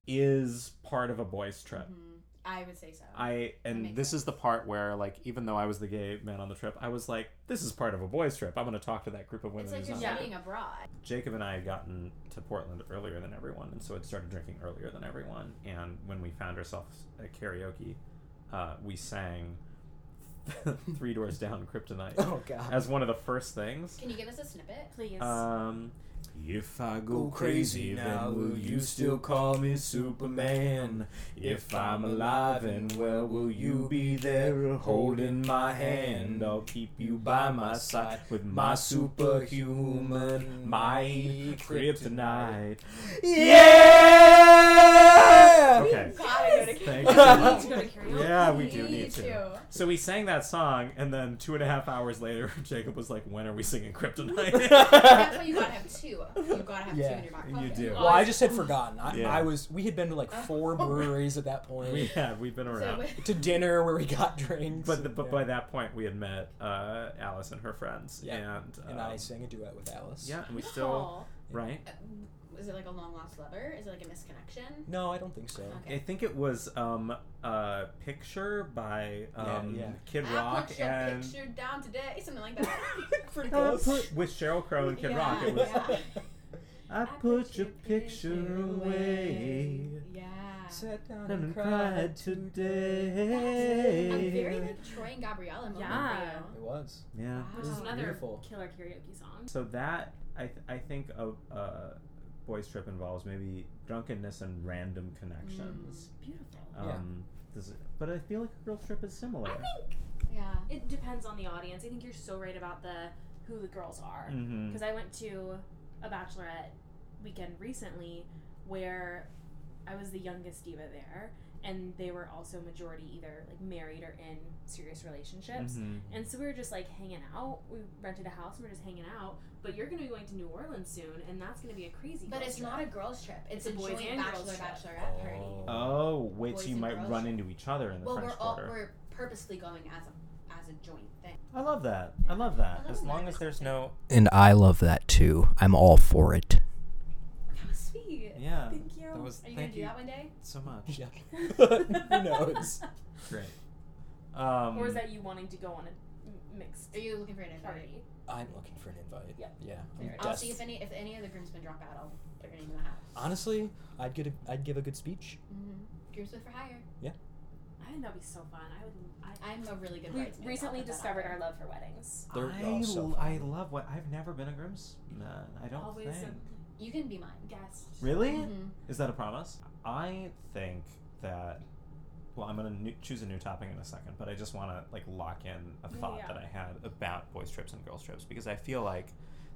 is part of a boys trip. Mhm. I would say so. I and makes this is the part where like even though I was the gay man on the trip, I was like, this is part of a boys trip. I'm going to talk to that group of women. it's like you're not Yeah. studying abroad. Jacob and I had gotten to Portland earlier than everyone, and so had started drinking earlier than everyone. And when we found ourselves at karaoke, uh, we sang (laughs) Three Doors Down Kryptonite (laughs) Oh god. as one of the first things. Can you give us a snippet? Please. Um, if I Go crazy now, will you still call me Superman? If I'm alive and well, will you be there holding my hand? I'll keep you by my side with my superhuman, my kryptonite. Yeah! Okay. Gotta go to Thank you. We need to go to karaoke. Yeah, we We do need need to. to. So we sang that song, and then two and a half hours later, (laughs) Jacob was like, "When are we singing Kryptonite?" That's why you gotta have two. You gotta have Yeah, two in your back you do. Well, I just had forgotten. I, Yeah. I was. We had been to like four breweries at that point. (laughs) we have we've been So around, to dinner where we got drinks. but the, but yeah. by that point we had met uh, Alice and her friends, Yeah. and and um, I sang a duet with Alice. yeah, and we still right. Uh, Is it like a long lost lover? Is it like a misconnection? No, I don't think so. Okay. I think it was um, a picture by um, yeah. Kid I Rock put your and picture down today, something like that. (laughs) Pretty close. put- with Sheryl Crow and Kid Yeah, Rock. It was yeah. (laughs) I put your picture away. Yeah. Sat down And and cried cried today. I'm very like Troy and Gabriella moment Yeah. for It was. Yeah. Which is Wow. another Beautiful. killer karaoke song. So that I th- I think a uh, boys trip involves maybe drunkenness and random connections. Beautiful. Yeah. Um, does it, but I feel like a girls trip is similar. I think. Yeah. it depends on the audience. I think you're so right about the who the girls are. Because I went to a bachelorette weekend recently where I was the youngest diva there, and they were also majority either like married or in serious relationships. Mhm. And so we were just like hanging out. We rented a house and we are just hanging out. But you're going to be going to New Orleans soon, and that's going to be a crazy. But it's trip. not a girls trip. It's, It's a, a boys joint and girls bachelor trip. bachelorette party. Oh wait, Boys so you might run trip. into each other in the Well, French we're all Quarter. we're purposely going as a as a joint thing. I love that. I love that. I love As long that as there's no And I love that too. I'm all for it. That was sweet. yeah. Thank you. That was Are you thank gonna do you that one day? so much. Yeah. (laughs) Who knows? Great. Um, or is that you wanting to go on a mixed Are you looking for an invite? party? I'm looking for an invite. Yeah. Yeah. I'm I'll see if any if any of the groomsmen drop out. I'll put your name in the hat. Honestly, I'd get a, I'd give a good speech. Mm-hmm. Groomsmen for hire. Yeah. I think that'd be so fun. I would. I, I'm a really good we bridesmaid. I'll recently put that out discovered there. our love for weddings. They're I, all so l- I fun. love what I've never been a groomsman. I don't Always think. a You can be mine. guest. Really? Mhm. Is that a promise? I think that. Well, I'm gonna new, choose a new topic in a second, but I just want to like lock in a thought yeah. that I had about boys trips and girls trips because I feel like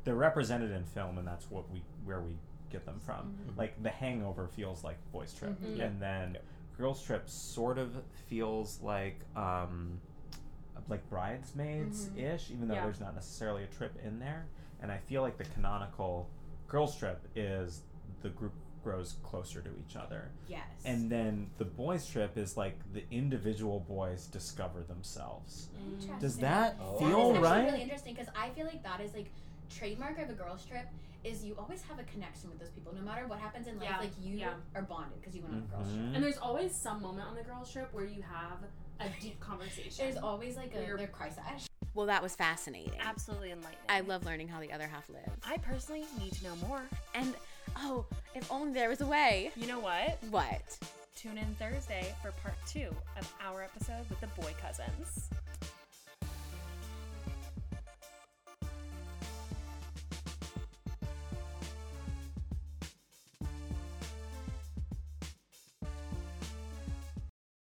they're represented in film, and that's what we where we get them from. Mhm. Like The Hangover feels like boys trip, Mhm. Yeah. and then girls trip sort of feels like um, like bridesmaids ish, even though Yeah. there's not necessarily a trip in there. And I feel like the canonical girls trip is the group grows closer to each other. Yes. And then the boys trip is like the individual boys discover themselves. Interesting. Does that Oh. Feel actually right? really interesting because I feel like that is like trademark of a girls trip is you always have a connection with those people, no matter what happens in life. Yeah, Like you yeah. are bonded because you went on a girls Mhm. trip. And there's always some moment on the girls' trip where you have a deep conversation. There's always like a Where you're- their crush. Well, that was fascinating. Absolutely enlightening. I love learning how the other half lives. I personally need to know more. And oh, if only there was a way. You know what? What? Tune in Thursday for part two of our episode with the boy cousins.